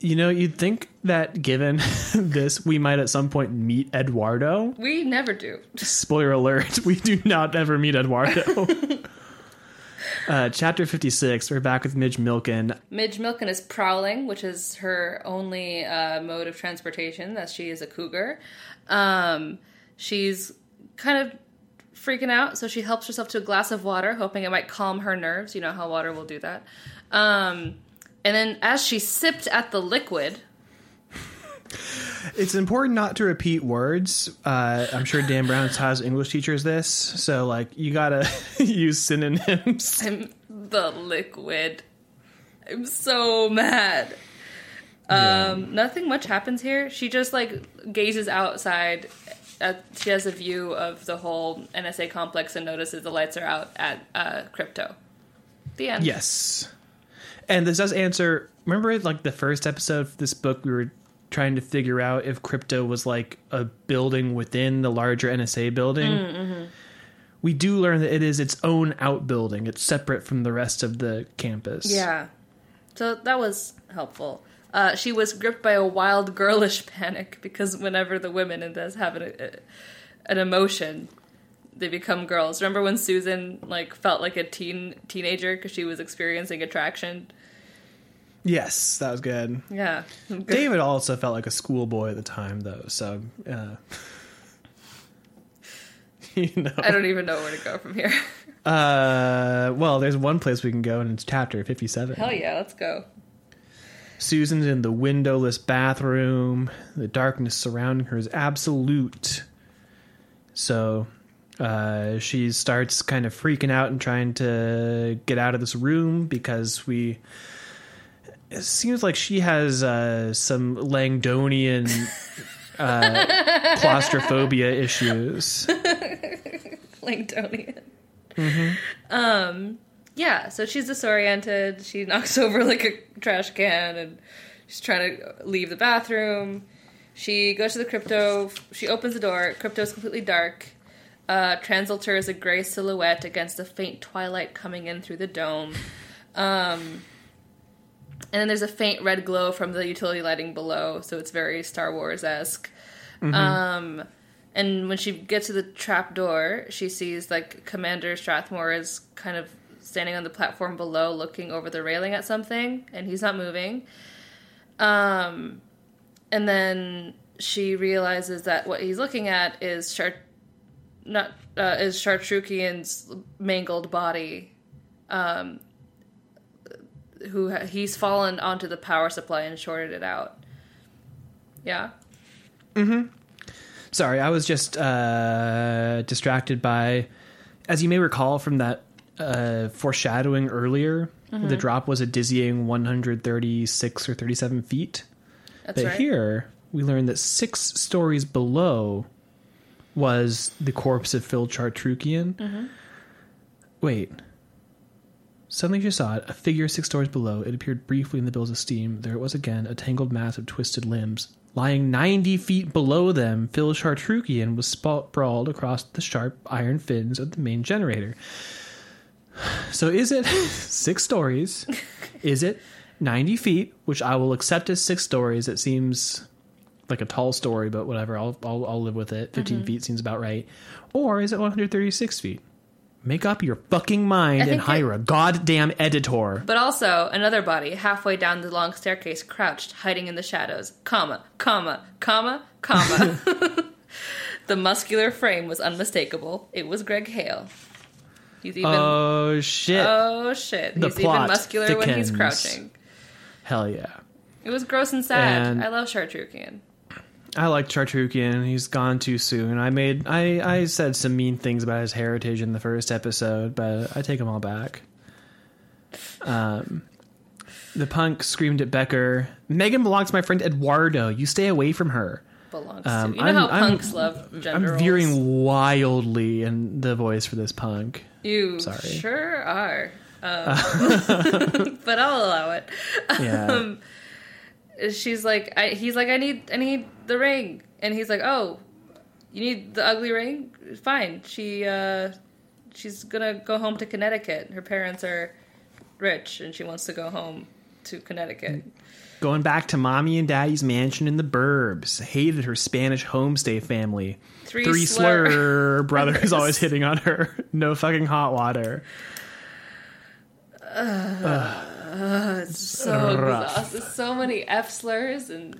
You know, you'd think that given this, we might at some point meet Eduardo. We never do. Spoiler alert, we do not ever meet Eduardo. uh, chapter 56, we're back with Midge Milken. Midge Milken is prowling, which is her only uh, mode of transportation, as she is a cougar. Um, she's kind of freaking out, so she helps herself to a glass of water, hoping it might calm her nerves. You know how water will do that. Um, and then, as she sipped at the liquid, It's important not to repeat words. Uh, I'm sure Dan Brown has English teachers this, so like you gotta use synonyms. I'm the liquid. I'm so mad. Um, nothing much happens here. She just like gazes outside. Uh, at, she has a view of the whole NSA complex and notices the lights are out at uh, crypto. The end. Yes. And this does answer. Remember, like the first episode of this book, we were trying to figure out if crypto was like a building within the larger NSA building. Mm, mm-hmm. We do learn that it is its own outbuilding. It's separate from the rest of the campus. Yeah. So that was helpful. Uh, she was gripped by a wild girlish panic because whenever the women in this have an, a, an emotion, they become girls. Remember when Susan like felt like a teen teenager because she was experiencing attraction? Yes, that was good. Yeah. David also felt like a schoolboy at the time, though. So, uh, you know. I don't even know where to go from here. Uh, well, there's one place we can go, and it's chapter 57. Hell yeah, let's go. Susan's in the windowless bathroom. The darkness surrounding her is absolute. So uh, she starts kind of freaking out and trying to get out of this room because we. It seems like she has uh, some Langdonian uh, claustrophobia issues. Langdonian. Um, yeah, so she's disoriented. She knocks over like a trash can and she's trying to leave the bathroom. She goes to the crypto. She opens the door. Crypto is completely dark. Uh, Translator is a gray silhouette against the faint twilight coming in through the dome. Um, and then there's a faint red glow from the utility lighting below, so it's very Star Wars esque. Um, and when she gets to the trap door, she sees like Commander Strathmore is kind of standing on the platform below, looking over the railing at something, and he's not moving. Um, and then she realizes that what he's looking at is Char- not uh, is Chartrukian's mangled body. Um, who ha- he's fallen onto the power supply and shorted it out. Yeah. Mm-hmm. Sorry, I was just uh, distracted by, as you may recall from that uh, foreshadowing earlier, the drop was a dizzying 136 or 37 feet. That's but right. here, we learned that six stories below was the corpse of Phil Chartrukian. Mm-hmm. Wait. Suddenly she saw it, a figure six stories below. It appeared briefly in the bills of steam. There it was again, a tangled mass of twisted limbs. Lying 90 feet below them, Phil Chartrukian was sprawled across the sharp iron fins of the main generator. So is it six stories? Is it 90 feet, which I will accept as six stories? It seems like a tall story, but whatever. I'll, I'll, I'll live with it. 15 mm-hmm. feet seems about right. Or is it 136 feet? Make up your fucking mind and hire a goddamn editor. But also another body halfway down the long staircase, crouched, hiding in the shadows. Comma, comma, comma, comma. the muscular frame was unmistakable. It was Greg Hale. He's even Oh shit! oh shit. The He's even muscular when he's crouching. Hell yeah! It was gross and sad. And- I love Chartrukian. I like Chartrukian. He's gone too soon. I made I I said some mean things about his heritage in the first episode, but I take them all back. Um, the punk screamed at Becker. Megan belongs to my friend Eduardo. You stay away from her. Belongs Um, to. You know I'm- how I'm- punks love gender I'm roles? veering wildly in the voice for this punk. You Sorry. sure are. Um, but I'll allow it. Yeah. she's like I, he's like i need i need the ring and he's like oh you need the ugly ring fine she uh she's gonna go home to connecticut her parents are rich and she wants to go home to connecticut Going back to mommy and daddy's mansion in the burbs. Hated her Spanish homestay family. Three Three slur- slur brothers always hitting on her. No fucking hot water. so Rough. exhausted so many f slurs and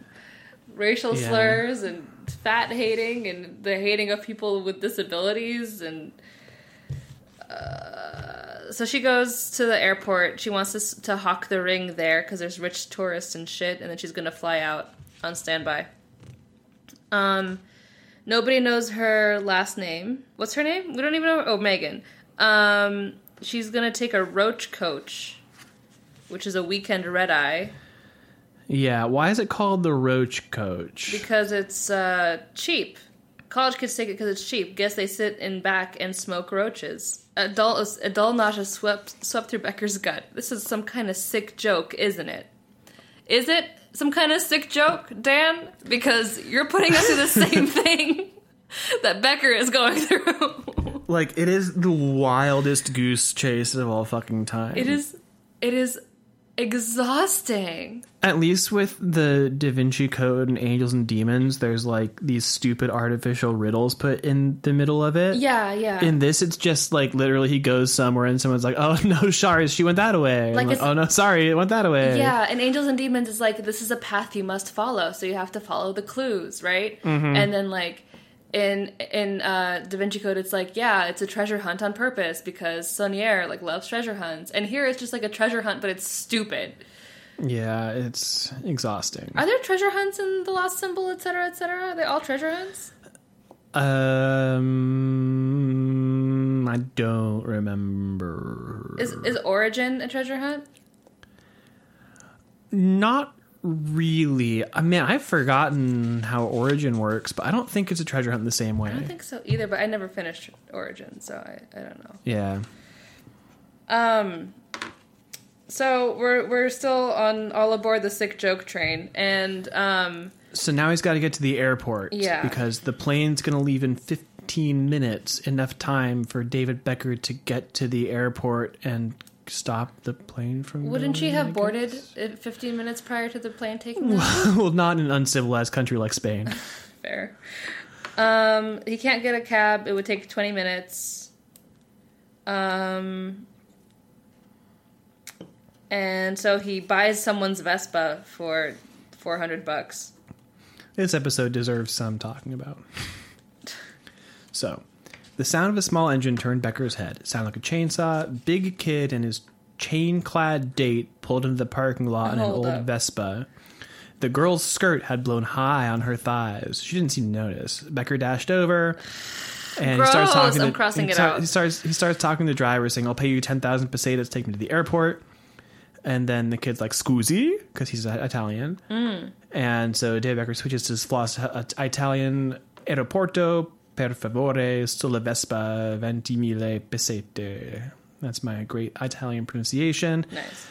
racial Yeah. slurs and fat hating and the hating of people with disabilities and uh, so she goes to the airport. She wants to, to hawk the ring there because there's rich tourists and shit and then she's gonna fly out on standby. Um nobody knows her last name. What's her name? We don't even know oh megan. Um she's gonna take a roach coach which is a weekend red eye. Yeah, why is it called the Roach Coach? because it's uh, cheap. College kids take it because it's cheap. Guess they sit in back and smoke roaches. A dull, a dull nausea swept swept through Becker's gut. This is some kind of sick joke, isn't it? Is it some kind of sick joke, Dan? Because you're putting us through the same thing that Becker is going through. Like, it is the wildest goose chase of all fucking time. it is, it is exhausting. At least with the Da Vinci Code and Angels and Demons, there's like these stupid artificial riddles put in the middle of it. Yeah, yeah. In this, it's just like literally he goes somewhere and someone's like, "Oh no, sorry, she went that way." Like Like, oh no, sorry, it went that way. Yeah, and Angels and Demons is like this is a path you must follow, so you have to follow the clues, right? Mm-hmm. And then like in in uh, Da Vinci Code, it's like yeah, it's a treasure hunt on purpose because Saunière like loves treasure hunts, and here it's just like a treasure hunt, but it's stupid. yeah, it's exhausting. Are there treasure hunts in the Lost Symbol, etc., etc.? Are they all treasure hunts? Um, I don't remember. Is is Origin a treasure hunt? Not really. I mean, I've forgotten how Origin works, but I don't think it's a treasure hunt the same way. I don't think so either, but I never finished Origin, so I, I don't know. yeah. Um, so we're we're still on all aboard the sick joke train, and um, So now he's got to get to the airport. Yeah. Because the plane's going to leave in 15 minutes, enough time for David Becker to get to the airport and stop the plane from. wouldn't she going, have boarded it 15 minutes prior to the plane taking off? well, not in an uncivilized country like Spain. Fair. Um, he can't get a cab. It would take 20 minutes. Um, and so he buys someone's Vespa for 400 bucks. This episode deserves some talking about. So, the sound of a small engine turned Becker's head. It sounded like a chainsaw. Big kid and his chain clad date pulled into the parking lot in an Hold old up. Vespa. The girl's skirt had blown high on her thighs. She didn't seem to notice. Becker dashed over. And he starts talking. I'm to, crossing he it out. He starts. He starts talking to the driver, saying, "I'll pay you ten thousand pesetas. Take me to the airport." And then the kid's like, "Scusi," because he's Italian. Mm. And so Dave Becker switches to his floss uh, Italian aeroporto per favore sulla Vespa 20.000 pesete. That's my great Italian pronunciation. Nice.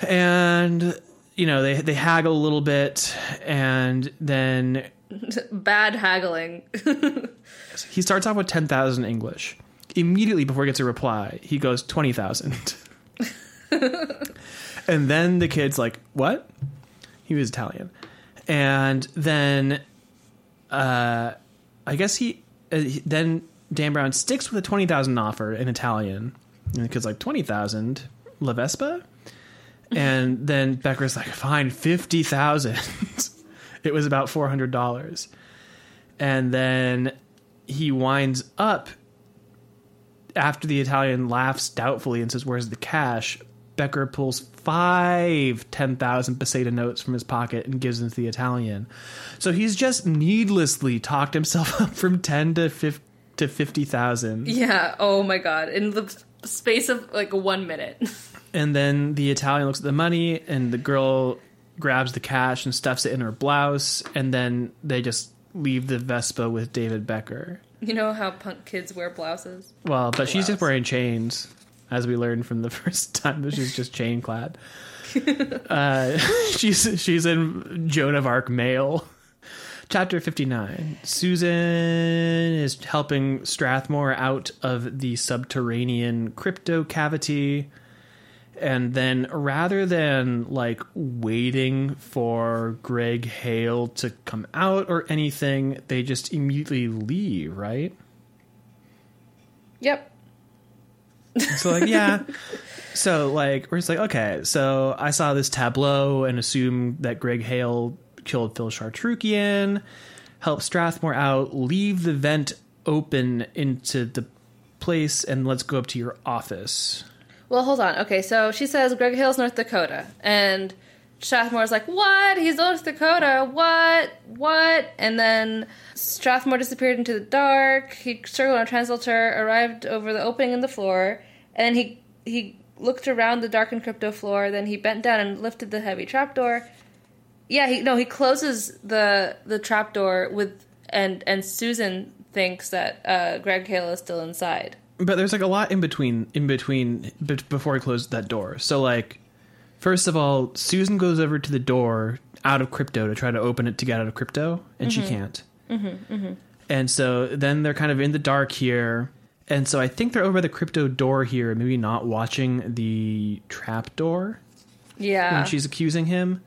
And you know, they they haggle a little bit and then Bad haggling. he starts off with 10,000 English. Immediately before he gets a reply, he goes 20,000. and then the kid's like, "What?" He was Italian. And then uh I guess he, uh, he- then Dan Brown sticks with a 20,000 offer in Italian. because like, 20,000 La Vespa? And then Becker's like, fine, 50,000. it was about $400. And then he winds up after the Italian laughs doubtfully and says, Where's the cash? Becker pulls five 10,000 peseta notes from his pocket and gives them to the Italian. So he's just needlessly talked himself up from 10 to 50, to 50,000. yeah. Oh my god. In the space of like one minute. And then the Italian looks at the money and the girl grabs the cash and stuffs it in her blouse. And then they just leave the Vespa with David Becker. You know how punk kids wear blouses? Well, but she's just wearing chains, as we learned from the first time that she's just chain clad. uh, she's she's in Joan of Arc mail. Chapter 59. Susan is helping Strathmore out of the subterranean crypto cavity. And then rather than like waiting for Greg Hale to come out or anything, they just immediately leave, right? Yep. So like, yeah. So like, we're just like, okay. So I saw this tableau and assume that Greg Hale killed Phil Chartrukian, help Strathmore out, leave the vent open into the place, and let's go up to your office. Well, hold on. Okay, so she says Greg Hale's North Dakota, and Strathmore's like, "What? He's North Dakota? What? What?" And then Strathmore disappeared into the dark. He circled on a translator, arrived over the opening in the floor, and he he looked around the darkened crypto floor. Then he bent down and lifted the heavy trapdoor. Yeah, he no, he closes the the trapdoor with and and Susan thinks that uh, Greg Hale is still inside. But there's like a lot in between, in between, be- before he closed that door. So like, first of all, Susan goes over to the door out of crypto to try to open it to get out of crypto, and she mm-hmm. can't. Mm-hmm, mm-hmm. And so then they're kind of in the dark here. And so I think they're over the crypto door here, maybe not watching the trap door Yeah, when she's accusing him.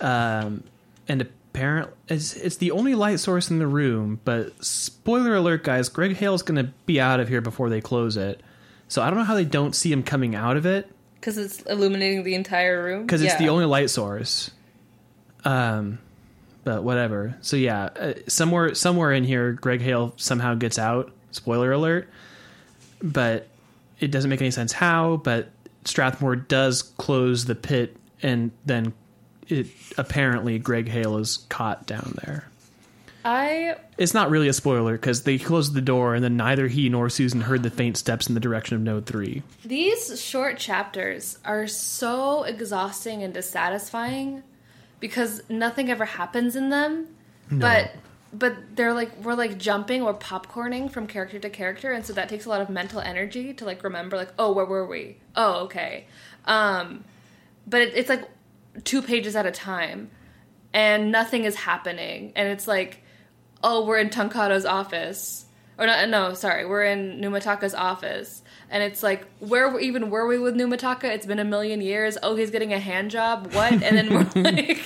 Um, and apparently, it's, it's the only light source in the room. But spoiler alert, guys, Greg Hale's going to be out of here before they close it. So I don't know how they don't see him coming out of it because it's illuminating the entire room. because it's Yeah. the only light source. Um, but whatever. So yeah, uh, somewhere somewhere in here, Greg Hale somehow gets out. Spoiler alert. But it doesn't make any sense how. But Strathmore does close the pit, and then it apparently Greg Hale is caught down there. I It's not really a spoiler because they closed the door, and then neither he nor Susan heard the faint steps in the direction of Node Three. these short chapters are so exhausting and dissatisfying because nothing ever happens in them. But but they're like we're like jumping or popcorning from character to character and so that takes a lot of mental energy to like remember like oh where were we? Oh, okay. Um but it, it's like two pages at a time and nothing is happening and it's like oh we're in Tankado's office or not no sorry we're in Numataka's office and it's like where even were we with Numataka it's been a million years oh he's getting a hand job what and then we're like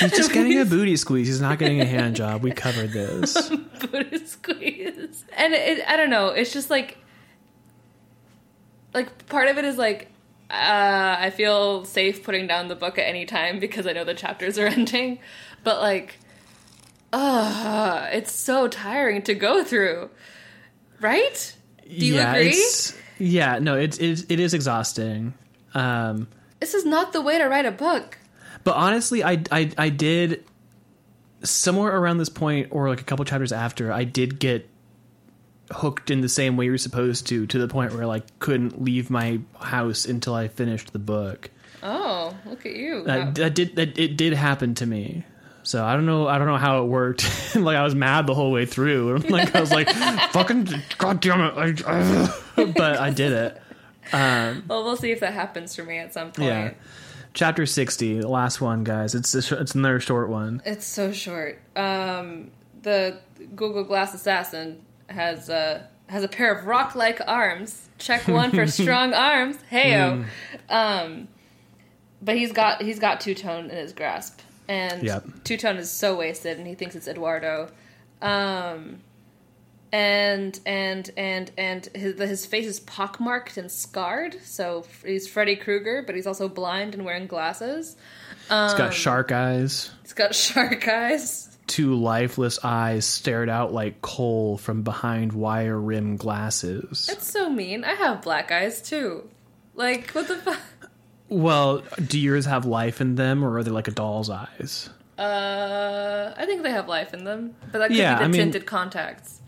He's just getting a booty squeeze. He's not getting a hand job. We covered this. booty squeeze. And it, I don't know. It's just like, like part of it is like, uh, I feel safe putting down the book at any time because I know the chapters are ending. But like, uh, it's so tiring to go through. Right? Do you yeah, agree? Yeah, no, it's it, it is exhausting. Um, This is not the way to write a book. but honestly, I, I I did somewhere around this point, or like a couple chapters after, I did get hooked in the same way you're supposed to, to the point where I like couldn't leave my house until I finished the book. Oh, look at you. That, that did that it did happen to me. So I don't know I don't know how it worked. like I was mad the whole way through. Like I was like, "Fucking goddamn it!" I, but I did it. Um, Well, we'll see if that happens for me at some point. yeah. Chapter 60, the last one, guys. It's a it's another short one. It's so short. Um, the Google Glass assassin has a has a pair of rock-like arms. Check one for strong arms. Heyo. Um, but he's got he's got Two Tone in his grasp, and Yep. Two Tone is so wasted, and he thinks it's Eduardo. Um, and and and and his his face is pockmarked and scarred. So he's Freddy Krueger, but he's also blind and wearing glasses. Um, got shark eyes. He's got shark eyes. Two lifeless eyes stared out like coal from behind wire rim glasses. That's so mean. I have black eyes too. Like what the fuck? Well, do yours have life in them, or are they like a doll's eyes? Uh, I think they have life in them, but that could Yeah, be the I mean- tinted contacts.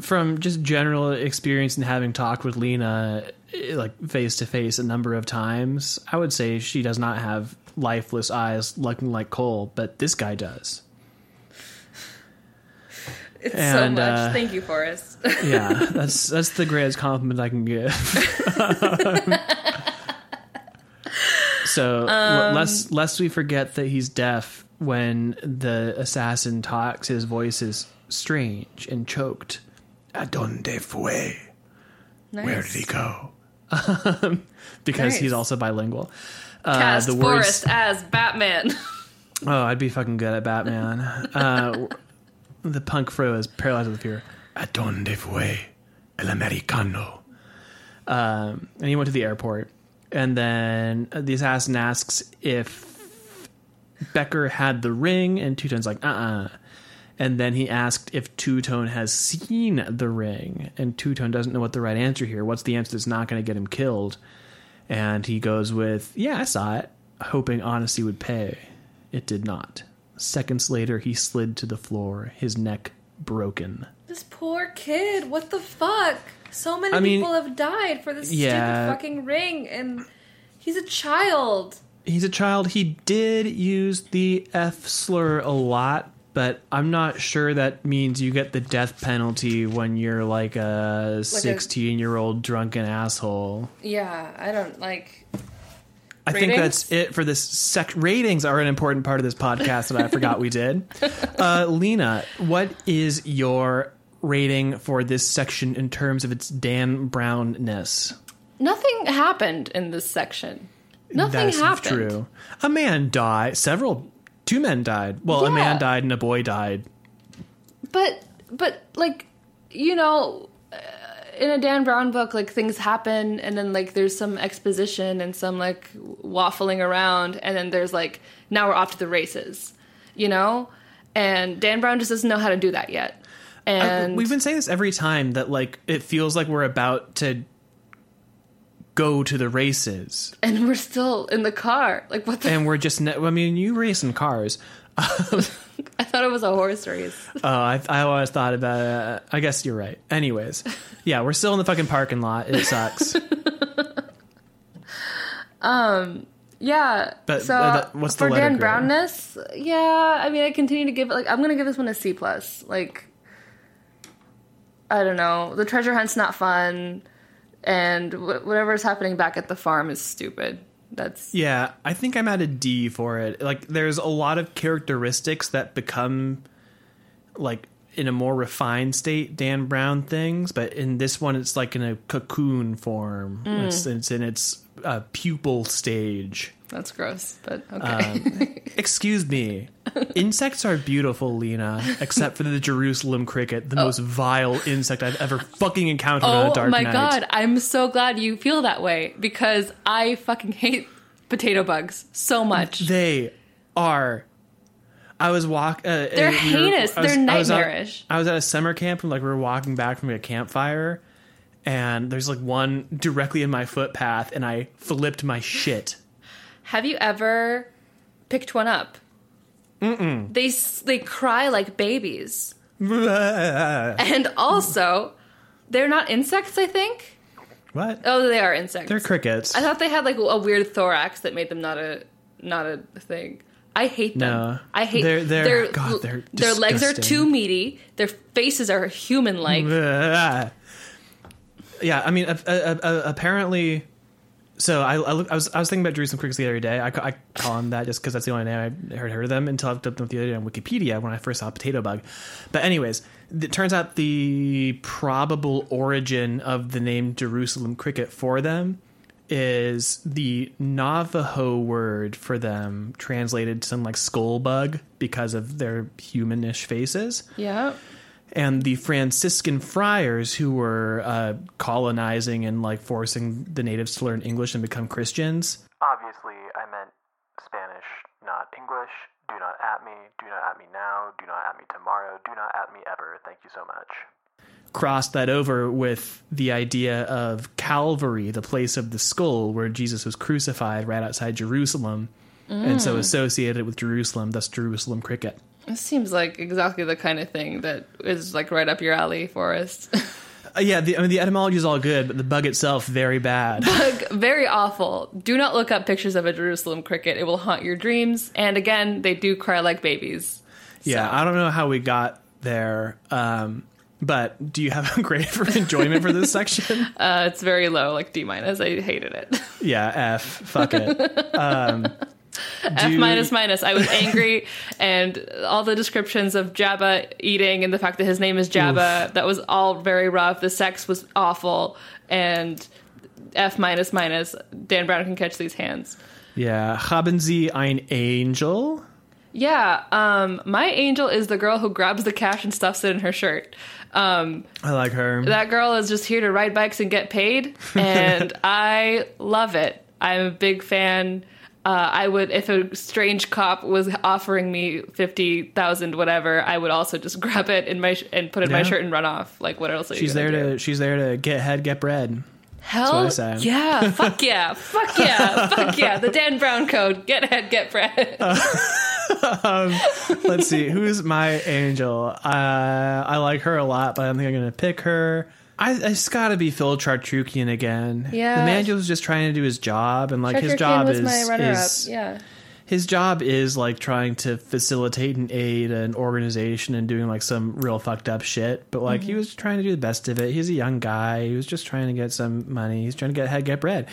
From just general experience and having talked with Lina, eh, like face to face, a number of times, I would say she does not have lifeless eyes looking like coal, but this guy does. It's so much. uh, Thank you, Forrest. Yeah, that's that's the greatest compliment I can give. so l- lest lest we forget that he's deaf when the assassin talks, his voice is strange and choked. Adonde fue? nice. Where did he go? because he's also bilingual. Uh, Cast the Forrest as Batman. Oh, I'd be fucking good at Batman. uh, the punk fro is paralyzed with fear. Adonde fue? El americano. Um, and he went to the airport. And then the assassin asks if Becker had the ring, and Two Tone's like, uh uh And then he asked if Two Tone has seen the ring, and Two Tone doesn't know what the right answer here. What's the answer that's not going to get him killed? And he goes with, yeah, I saw it, hoping honesty would pay. It did not. Seconds later, he slid to the floor, his neck broken. this poor kid. What the fuck? So many I mean, people have died for this yeah. stupid fucking ring, and he's a child. he's a child. He did use the F slur a lot, but I'm not sure that means you get the death penalty when you're like a 16 year old drunken asshole. Yeah, I don't like. I think that's it for this sec. Ratings are an important part of this podcast that I forgot we did. Uh, Lina, what is your rating for this section in terms of its Dan Brownness? Nothing happened in this section. Nothing That's happened. true. A man died. Several, two men died. Well, a man died and a boy died. But but like you know, uh, in a Dan Brown book, like things happen, and then like there's some exposition and some like waffling around, and then there's like now we're off to the races, you know. And Dan Brown just doesn't know how to do that yet. And We've been saying this every time that like it feels like we're about to go to the races, and we're still in the car. Like what the? and we're just. Ne- I mean, you race in cars. I thought it was a horse race. Oh, I, I always thought about. it. I guess you're right. Anyways, yeah, we're still in the fucking parking lot. It sucks. um. Yeah. But, so uh, that- what's the for Dan grade? Brownness? Yeah, I mean, I continue to give it like I'm gonna give this one a C plus. Like, I don't know, the treasure hunt's not fun, and wh- whatever's happening back at the farm is stupid. That's Yeah, I think I'm at a D for it. Like, there's a lot of characteristics that become like in a more refined state Dan Brown things, but in this one, it's like in a cocoon form. It's, mm. it's in its uh, pupil stage. that's gross, but okay. Um, Excuse me. Insects are beautiful, Lina, except for the Jerusalem cricket, the most vile insect I've ever fucking encountered on a oh dark my god, I'm so glad you feel that way because I fucking hate potato bugs so much. They are. I was walk. Uh, They're uh, we were- heinous. Was- They're I was at- nightmarish. I was at a summer camp and like we were walking back from a campfire, and there's like one directly in my footpath, and I flipped my shit. Have you ever picked one up? Mm-mm. They they cry like babies. And also, they're not insects, I think. what? Oh, they are insects. They're crickets. I thought they had like a weird thorax that made them not a not a thing. I hate them. No. I hate They're- they're- their God, they're their legs are too meaty. Their faces are human like. yeah, I mean, uh, uh, uh, apparently, so I, I, look, I was I was thinking about Jerusalem Crickets the other day. I, I call them that just because that's the only name I heard heard of them until I looked up them the other day on Wikipedia when I first saw Potato Bug. But anyways, it turns out the probable origin of the name Jerusalem Cricket for them is the Navajo word for them translated to like skull bug because of their humanish faces Yeah. And the Franciscan friars who were uh, colonizing and like forcing the natives to learn English and become Christians. Obviously, I meant Spanish, not English. Do not at me. Do not at me now. Do not at me tomorrow. Do not at me ever. Thank you so much. Crossed that over with the idea of Calvary, the place of the skull where Jesus was crucified right outside Jerusalem, and so associated with Jerusalem, thus Jerusalem cricket. This seems like exactly the kind of thing that is like right up your alley, Forrest. Uh, yeah, the, I mean the etymology is all good, but the bug itself very bad. Bug, very awful. Do not look up pictures of a Jerusalem cricket. It will haunt your dreams. And again, they do cry like babies. Yeah, So- I don't know how we got there. Um, but do you have a grade for enjoyment for this section? Uh, it's very low, like D minus. I hated it. Yeah, F. Fuck it. Um, F minus minus. I was angry, and all the descriptions of Jabba eating and the fact that his name is Jabba, that was all very rough. The sex was awful, and F minus minus. Dan Brown can catch these hands. Yeah, haben Sie ein Angel? Yeah, um, my angel is the girl who grabs the cash and stuffs it in her shirt. Um, I like her. that girl is just here to ride bikes and get paid, and I love it. I'm a big fan. Uh, I would, if a strange cop was offering me fifty thousand, whatever, I would also just grab it in my sh- and put it in my shirt and run off. Like, what else? Are she's there do? to she's there to get head, get bread. Hell, what I say. yeah, fuck yeah, fuck yeah, fuck yeah. The Dan Brown code: get head, get bread. Let's see, who's my angel? Uh, I like her a lot, but I don't think I'm gonna pick her. I, it's got to be Phil Chartrukian again. Yeah. the man was just trying to do his job, and like his job is, my is. Yeah. his job is like trying to facilitate and aid an organization and doing like some real fucked up shit. But like he was trying to do the best of it. He's a young guy. He was just trying to get some money. He's trying to get get bread.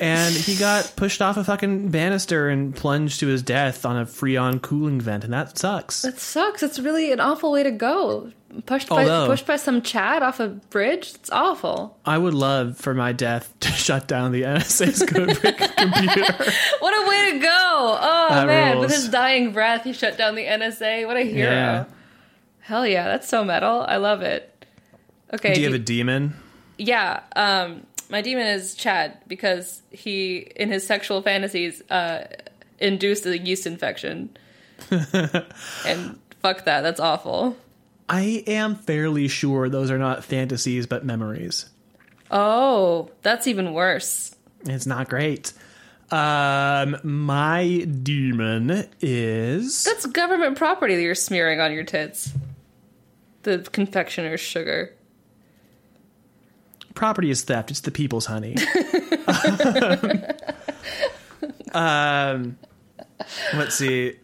And he got pushed off a fucking banister and plunged to his death on a freon cooling vent, and that sucks. That sucks. It's really an awful way to go. Pushed by pushed by some Chad off a bridge. It's awful. I would love for my death to shut down the NSA's codebreaker computer. What a way to go! Oh That man, with his dying breath, he shut down the NSA. What a hero! Yeah. Hell yeah, that's so metal. I love it. Okay, Do you have do- a demon? yeah. Um, my demon is Chad because he, in his sexual fantasies, uh, induced a yeast infection. and fuck that. That's awful. I am fairly sure those are not fantasies but memories. Oh, that's even worse. It's not great. Um, my demon is That's government property that you're smearing on your tits. The confectioner's sugar. Property is theft. It's the people's honey. um, let's see.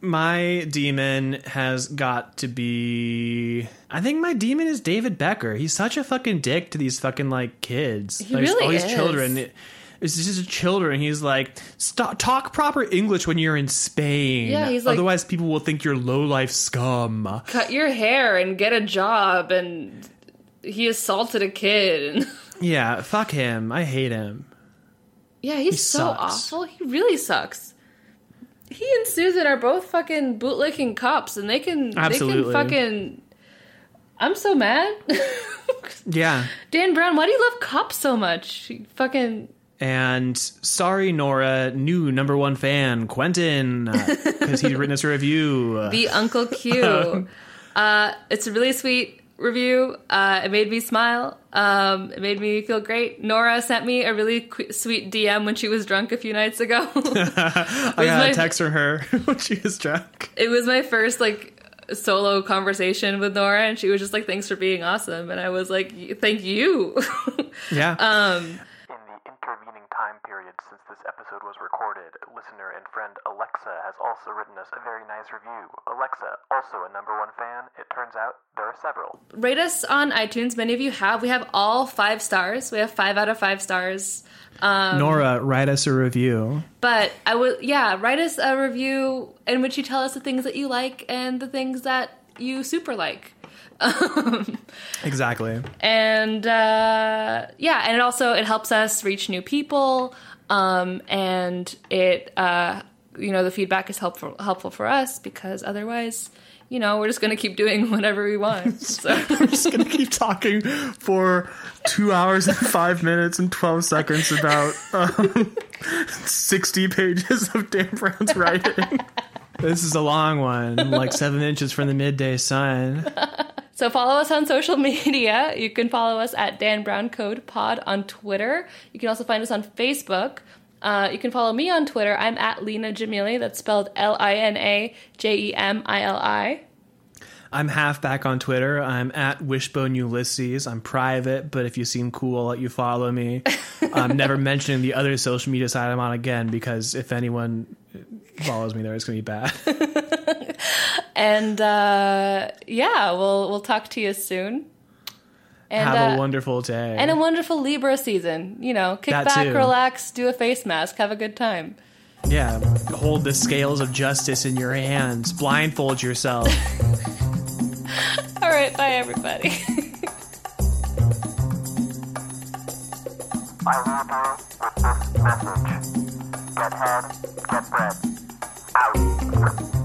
My demon has got to be. I think my demon is David Becker. He's such a fucking dick to these fucking like kids. He like, really all these is. children. It's just children. He's like, stop, talk proper English when you're in Spain. Yeah, he's like- Otherwise, people will think you're low life scum. Cut your hair and get a job and he assaulted a kid and Yeah, fuck him. I hate him. Yeah, he's so sucks. awful. He really sucks. He and Susan are both fucking bootlicking cops and they can Absolutely. they can fucking I'm so mad. Yeah. Dan Brown, why do you love cops so much? He fucking And sorry, Nora, new number one fan, Quentin, because he'd written us a review. the Uncle Q. uh, it's really sweet review. Uh, it made me smile. Um, it made me feel great. Nora sent me a really qu- sweet DM when she was drunk a few nights ago. I got a text from her when she was drunk. it was my first like solo conversation with Nora, and she was just like, "Thanks for being awesome," and I was like, "Thank you." Yeah. um, In the intervening time period since this episode was recorded. Listener and friend Alexa has also written us a very nice review. Alexa, also a number one fan. It turns out there are several. Rate us on iTunes. Many of you have. We have all five stars. We have five out of five stars. Um, Nora, write us a review. But I would, yeah, write us a review in which you tell us the things that you like and the things that you super like. Exactly. and uh, yeah, and it also it helps us reach new people, um, and it uh, you know the feedback is helpful helpful for us because otherwise, you know, we're just gonna keep doing whatever we want. So We're just gonna keep talking for two hours and five minutes and twelve seconds about um, sixty pages of Dan Brown's writing. This is a long one, like seven inches from the midday sun. So follow us on social media. You can follow us at Dan Brown Code Pod on Twitter. You can also find us on Facebook. Uh, you can follow me on Twitter. I'm at Lina Jemili. That's spelled L I N A J E M I L I. I'm half back on Twitter. I'm at Wishbone Ulysses. I'm private, but if you seem cool, I'll let you follow me. I'm never mentioning the other social media site I'm on again because if anyone follows me there, it's gonna be bad. And uh, yeah, we'll we'll talk to you soon. And Have uh, a wonderful day. and a wonderful Libra season. You know, kick That back, too. relax, do a face mask, have a good time. yeah, hold the scales of justice in your hands. Blindfold yourself. All right, bye everybody. I leave you with this message. Get head, get bread. Out.